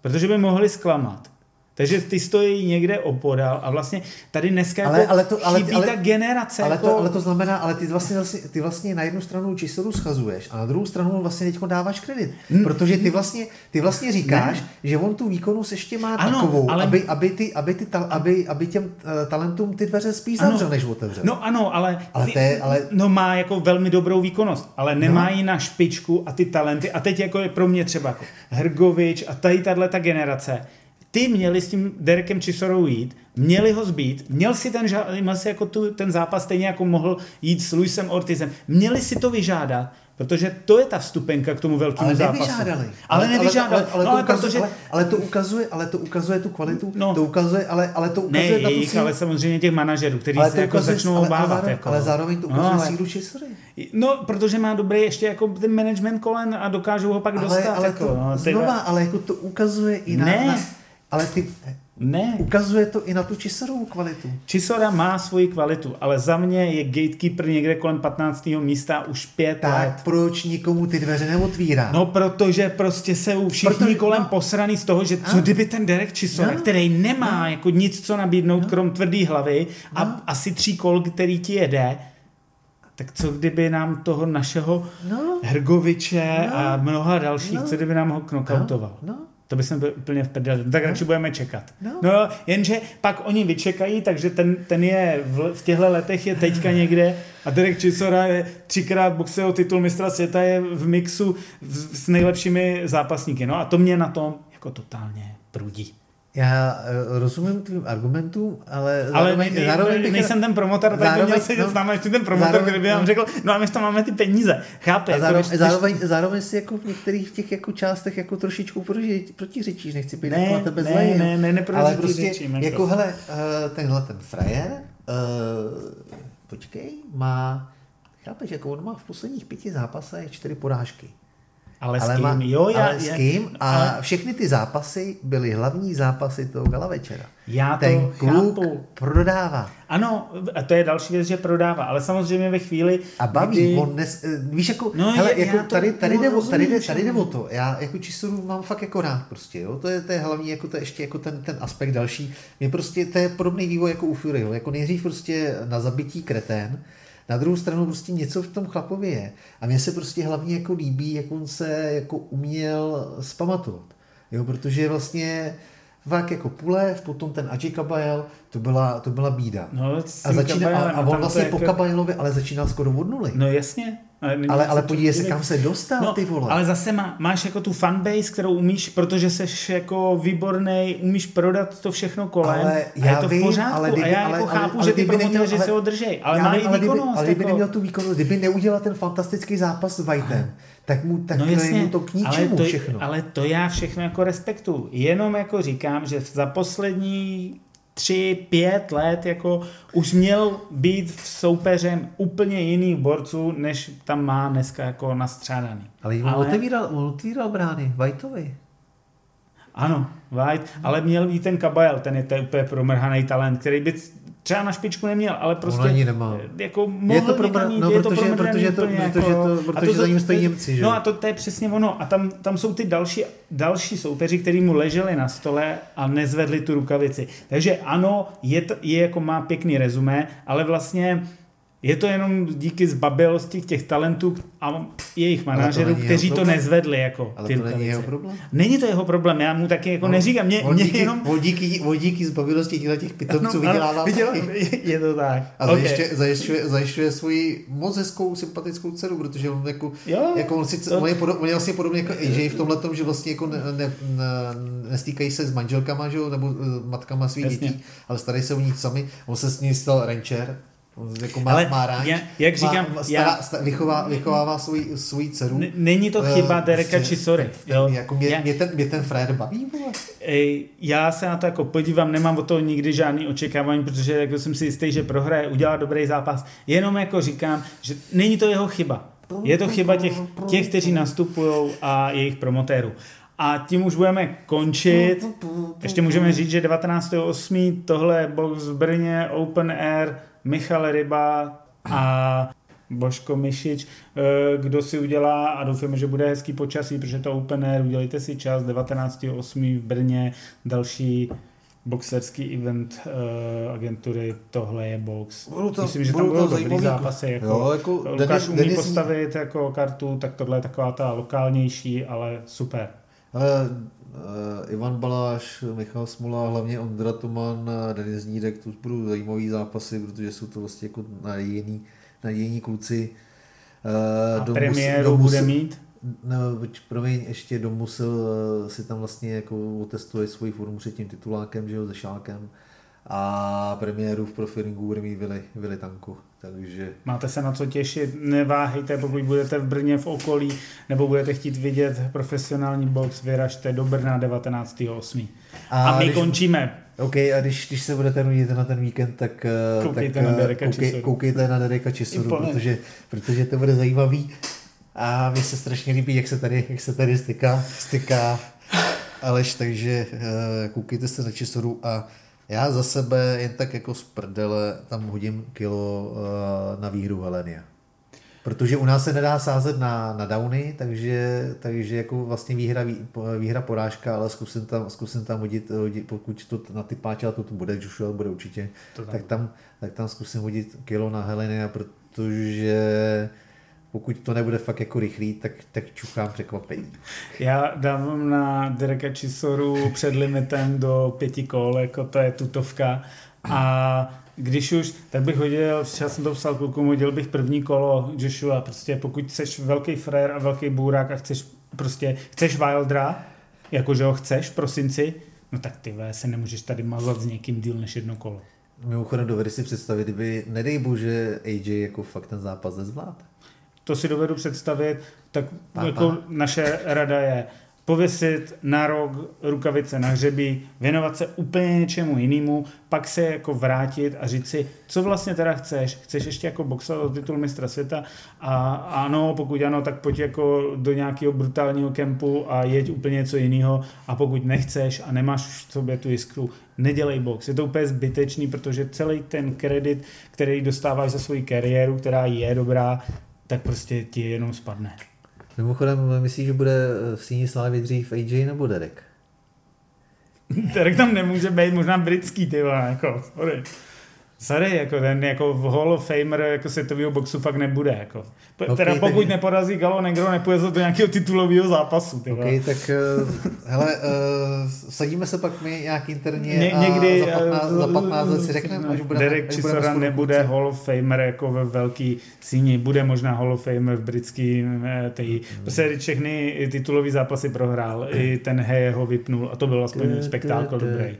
protože by mohli zklamat. Takže ty stojí někde opodal a vlastně tady dneska ale, jako ale to, ale, chybí ale, ta generace. Ale, jako... to, ale to znamená, ale ty vlastně, vlastně, ty vlastně na jednu stranu Čisoru schazuješ a na druhou stranu vlastně teď dáváš kredit. Hmm. Protože ty vlastně, ty vlastně říkáš, ne. že on tu výkonnost ještě má ano, takovou, ale... aby, aby, ty, aby, ty ta, aby, aby těm uh, talentům ty dveře spíš zavřel, než otevřel. No ano, ale, ale, ty, ale... No má jako velmi dobrou výkonnost, ale nemá no. ji na špičku a ty talenty. A teď jako je pro mě třeba jako Hrgovič a tady tahle ta generace ty měli s tím Derekem Chisorou jít, měli ho zbít, měl si ten, měl si jako tu, ten zápas stejně jako mohl jít s Luisem Ortizem, měli si to vyžádat, Protože to je ta vstupenka k tomu velkému ale zápasu. Nevyžádali. Ale, nevyžádali. Ale, ale, no, ale, to ukazuje, protože... ale, ale, to ukazuje, ale to ukazuje tu kvalitu. No, to ukazuje, ale, ale to ukazuje ne, na jejich, tu ale samozřejmě těch manažerů, kteří se jako začnou ale, obávat. Ale, jako. ale zároveň to ukazuje no, ale, sílu Čisory. No, protože má dobrý ještě jako ten management kolen a dokážou ho pak ale, dostat. Ale jako, to, no, znova, ale jako to ukazuje i na, ne. na ale ty, ne. Ukazuje to i na tu Čisorovou kvalitu. Čisora má svoji kvalitu, ale za mě je gatekeeper někde kolem 15. místa už pět tak let. proč nikomu ty dveře neotvírá? No, protože prostě se všichni protože, kolem no, posraný z toho, že co a? kdyby ten Derek Čisora, no, který nemá no, jako nic co nabídnout, no, krom tvrdý hlavy no, a asi tří kol, který ti jede, tak co kdyby nám toho našeho no, Hrgoviče no, a mnoha dalších, no, co kdyby nám ho knokautoval? No, no. To by jsme byli úplně v prdeli. Tak radši budeme čekat. No. no, jenže pak oni vyčekají, takže ten, ten je v, v těchto letech je teďka někde a Derek Chisora je třikrát boxeho titul mistra světa je v mixu s nejlepšími zápasníky. No a to mě na tom jako totálně prudí. Já eh, rozumím tvým argumentům, ale, ale zároveň, ne, zároveň bych... nejsem ten promotor, tak zároveň, by měl sedět no, s námi ještě ten promotor, zároveň, který by nám řekl, no a my tam máme ty peníze. Chápe? A zároveň, jako, zároveň, zároveň si jako v některých těch jako částech jako trošičku proti, protiřečíš, nechci být ne, jako na tebe ne, zlej. Ne, ne, ne, ale prostě, jako, jako hele, uh, tenhle ten frajer, uh, počkej, má, chápeš, jako on má v posledních pěti zápasech čtyři porážky. Ale, ale s kým? Má, jo, já, ale s kým? A ale... všechny ty zápasy byly hlavní zápasy toho gala večera. Já Ten to kluk chápu. prodává. Ano, a to je další věc, že prodává, ale samozřejmě ve chvíli... A baví, kdy... on nes, eh, víš, jako, no, hele, je, jako tady, tady, jde, tady, jde, tady jde o to, já jako čistoru mám fakt jako rád prostě, jo, to je, to je hlavní, jako to je ještě jako ten, ten aspekt další, mě prostě, to je podobný vývoj jako u Furyho, jako nejdřív prostě na zabití kretén, na druhou stranu prostě něco v tom chlapově je. A mně se prostě hlavně jako líbí, jak on se jako uměl spamatovat. Jo, protože vlastně Vák jako Pulev, potom ten Aji Kabael, to byla, to byla bída. No, a, začíná, a, a on vlastně po jako... Kabaelovi, ale začínal skoro od nuly. No jasně, ale, ale, ale podívej se, kam se dostal, no, ty vole. Ale zase má, máš jako tu fanbase, kterou umíš, protože jsi jako výborný, umíš prodat to všechno kolem ale já a je to vím, v pořádku. Ale kdyby, a já ale, jako ale, chápu, ale, že ty promotéři se ho držej, ale má i výkonnost. Ale kdyby jako... neměl tu výkonnost, kdyby neudělal ten fantastický zápas s Whiteem, tak mu, tak no jasně, mu to k ničemu ale to, všechno. Ale to já všechno jako respektuju. Jenom jako říkám, že za poslední tři, pět let jako už měl být v soupeřem úplně jiných borců, než tam má dneska jako nastřádaný. Ale on ale... otevíral, on otevíral brány Whiteovi. Ano, White, ale měl být ten Kabajel, ten je to úplně promrhaný talent, který by třeba na špičku neměl, ale prostě On ani nemá. jako mohl je to mít, no, je protože, to protože, to, protože, jako, to, protože to, za ním stojí Němci, že? No a to, to je přesně ono. A tam, tam jsou ty další, další soupeři, kteří mu leželi na stole a nezvedli tu rukavici. Takže ano, je, to, je jako má pěkný rezumé, ale vlastně je to jenom díky zbabilosti těch talentů a jejich manažerů, kteří to nezvedli. Jako ale to není jeho problém? Není to jeho problém, já mu taky jako no, neříkám. Mě, on, mě díky, jenom... on, díky, on díky zbabilosti těch pitomců no, vydělává viděl, Je to tak. A okay. zajišťuje, zajišťuje, zajišťuje svoji moc hezkou, sympatickou dceru, protože on jako, jo, jako on, sice, to... on, je podob, on je vlastně podobný jako AJ v tomhle tom, že vlastně jako ne, ne, ne, nestýkají se s manželkama, že, nebo uh, matkama svých dětí, ale starají se o nich sami. On se s ní stal rancher, jako má, Ale má ráň, já, jak říkám, má, stará, já, stará, vychová, vychovává svoji, svoji dceru. Není to chyba uh, Dereka či sorry. Jo? Jako mě, já, mě, ten, mě ten Fred baví, vole. Já se na to jako podívám, nemám o toho nikdy žádný očekávání, protože jako jsem si jistý, že prohraje, udělá dobrý zápas. Jenom jako říkám, že není to jeho chyba. Je to chyba těch, těch kteří nastupují a jejich promotérů. A tím už budeme končit. Ještě můžeme říct, že 19.8. tohle je box v Brně, Open Air, Michal Ryba a Božko Mišič, eh, kdo si udělá a doufáme, že bude hezký počasí, protože to Open Air, udělejte si čas 19.8. v Brně, další boxerský event uh, agentury, tohle je box. Budu to, Myslím, že tam budou dobrý zápasy. Jako, jo, jako Lukáš Denis, umí Denis... postavit jako kartu, tak tohle je taková ta lokálnější, ale super. Ale uh, Ivan Baláš, Michal Smola, hlavně Ondra Toman, Denis Nírek, to budou zajímavý zápasy, protože jsou to vlastně jako nadějení, nadějení kluci. Uh, A premiéru domus, bude mít? No, promiň, ještě domusil si tam vlastně jako otestuje svoji formu před tím titulákem, že jo, ze šálkem a premiéru v profilingu bude mít Vili, Vili Tanku. Takže... Máte se na co těšit, neváhejte, pokud budete v Brně v okolí, nebo budete chtít vidět profesionální box, vyražte do Brna 19.8. A, a my když, končíme. OK, a když, když se budete nudit na ten víkend, tak, eh, koukejte, tak, na, Dereka koukej, koukejte na Dereka Čisoru, protože, protože to bude zajímavý. A mi se strašně líbí, jak se tady, jak se tady styká, styká Aleš, takže uh, koukejte se na Čisoru a já za sebe jen tak jako z prdele tam hodím kilo uh, na výhru Helenia. Protože u nás se nedá sázet na, na downy, takže, takže jako vlastně výhra, výhra porážka, ale zkusím tam, zkusím tam hodit, hodit pokud to na ty páče, to, to bude, Joshua bude určitě, to tam. tak tam, tak tam zkusím hodit kilo na Helenia, protože pokud to nebude fakt jako rychlý, tak, tak čuchám překvapení. Já dávám na Dereka Chisoru před limitem do pěti kol, jako to je tutovka a když už, tak bych hodil, včera jsem to psal klukům, hodil bych první kolo Joshua, prostě pokud chceš velký frér a velký bůrák a chceš prostě, chceš Wildra, jakože ho chceš v prosinci, no tak ty se nemůžeš tady mazat s někým díl než jedno kolo. Mimochodem dovedeš si představit, kdyby, nedej bože, AJ jako fakt ten zápas nezvlád. To si dovedu představit, tak Papa. jako naše rada je, pověsit na rok rukavice na hřebí, věnovat se úplně něčemu jinému, pak se jako vrátit a říct si, co vlastně teda chceš, chceš ještě jako boxovat o titul mistra světa a ano, pokud ano, tak pojď jako do nějakého brutálního kempu a jeď úplně něco jiného a pokud nechceš a nemáš v sobě tu jiskru, nedělej box. Je to úplně zbytečný, protože celý ten kredit, který dostáváš za svoji kariéru, která je dobrá, tak prostě ti jenom spadne. Mimochodem, myslíš, že bude v síni slávy dřív AJ nebo Derek? Derek tam nemůže být, možná britský, ty jako, sorry. Sorry, jako ten jako v Hall of Famer jako světového boxu fakt nebude. Jako. Okay, teda pokud tak... neporazí Galo Negro, nepůjde do nějakého titulového zápasu. Ty OK, tak uh, hele, uh, sadíme se pak my nějak interně Ně, a někdy, za 15, uh, za 15 let si řekneme, až budeme Derek Chisora nebude Hall of Famer jako ve velký síni, bude možná Hall of Famer v britský tej. Hmm. Prostě všechny titulové zápasy prohrál, i ten Hey ho vypnul a to byl aspoň spektákl dobrý.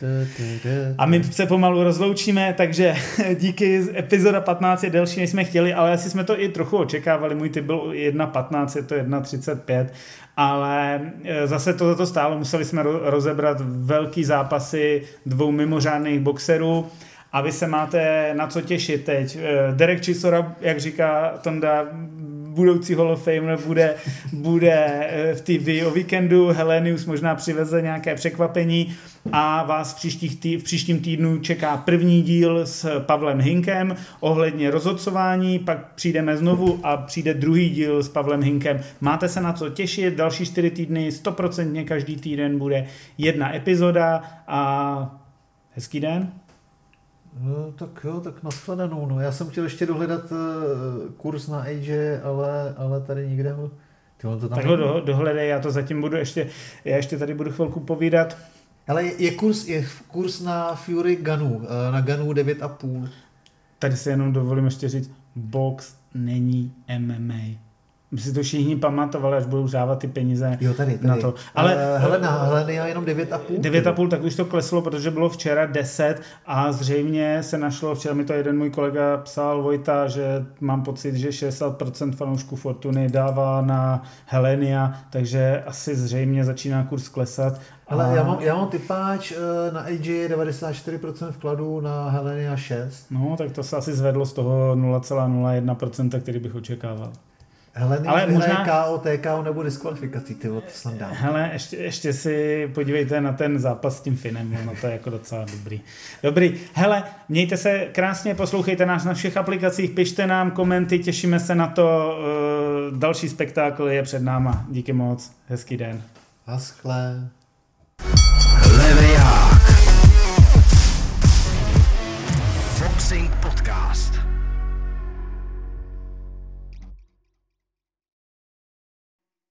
A my se pomalu rozloučíme, takže díky, epizoda 15 je delší, než jsme chtěli, ale asi jsme to i trochu očekávali. Můj typ byl 1.15, je to 1.35, ale e, zase to, to stálo. Museli jsme rozebrat velký zápasy dvou mimořádných boxerů a vy se máte na co těšit teď. E, Derek Chisora, jak říká Tonda, budoucí Hall of Famer bude, bude eh, v TV o víkendu, Helenius možná přiveze nějaké překvapení a vás v, příštích tý, v příštím týdnu čeká první díl s Pavlem Hinkem ohledně rozhodcování, pak přijdeme znovu a přijde druhý díl s Pavlem Hinkem. Máte se na co těšit, další čtyři týdny, stoprocentně každý týden bude jedna epizoda a hezký den. No, tak jo, tak nashledanou. No. Já jsem chtěl ještě dohledat uh, kurz na AJ, ale, ale tady nikde ho... Ty, to tam tak ho do, dohledej, já to zatím budu ještě, já ještě tady budu chvilku povídat. Ale je kurz, je kurz na Fury Ganu, eh, na Ganu 9,5. Tady si jenom dovolím ještě říct, box není MMA by si to všichni pamatovali, až budou dávat ty peníze jo, tady, tady. na to. Ale uh, Helena, Helena jenom 9,5. 9,5, tak už to kleslo, protože bylo včera 10 a zřejmě se našlo, včera mi to jeden můj kolega psal, Vojta, že mám pocit, že 60% fanoušků Fortuny dává na Helenia, takže asi zřejmě začíná kurz klesat. Ale a... já mám, já mám typáč eh, na AJ 94% vkladů, na Helenia 6. No, tak to se asi zvedlo z toho 0,01%, který bych očekával. Hele, ale možná KO, TKO nebo diskvalifikací, ty to snad dám. Hele, ještě, ještě si podívejte na ten zápas s tím Finem, no to je jako docela dobrý. Dobrý, hele, mějte se krásně, poslouchejte nás na všech aplikacích, pište nám komenty, těšíme se na to, uh, další spektákl je před náma. Díky moc, hezký den. Naschle. Boxing Podcast.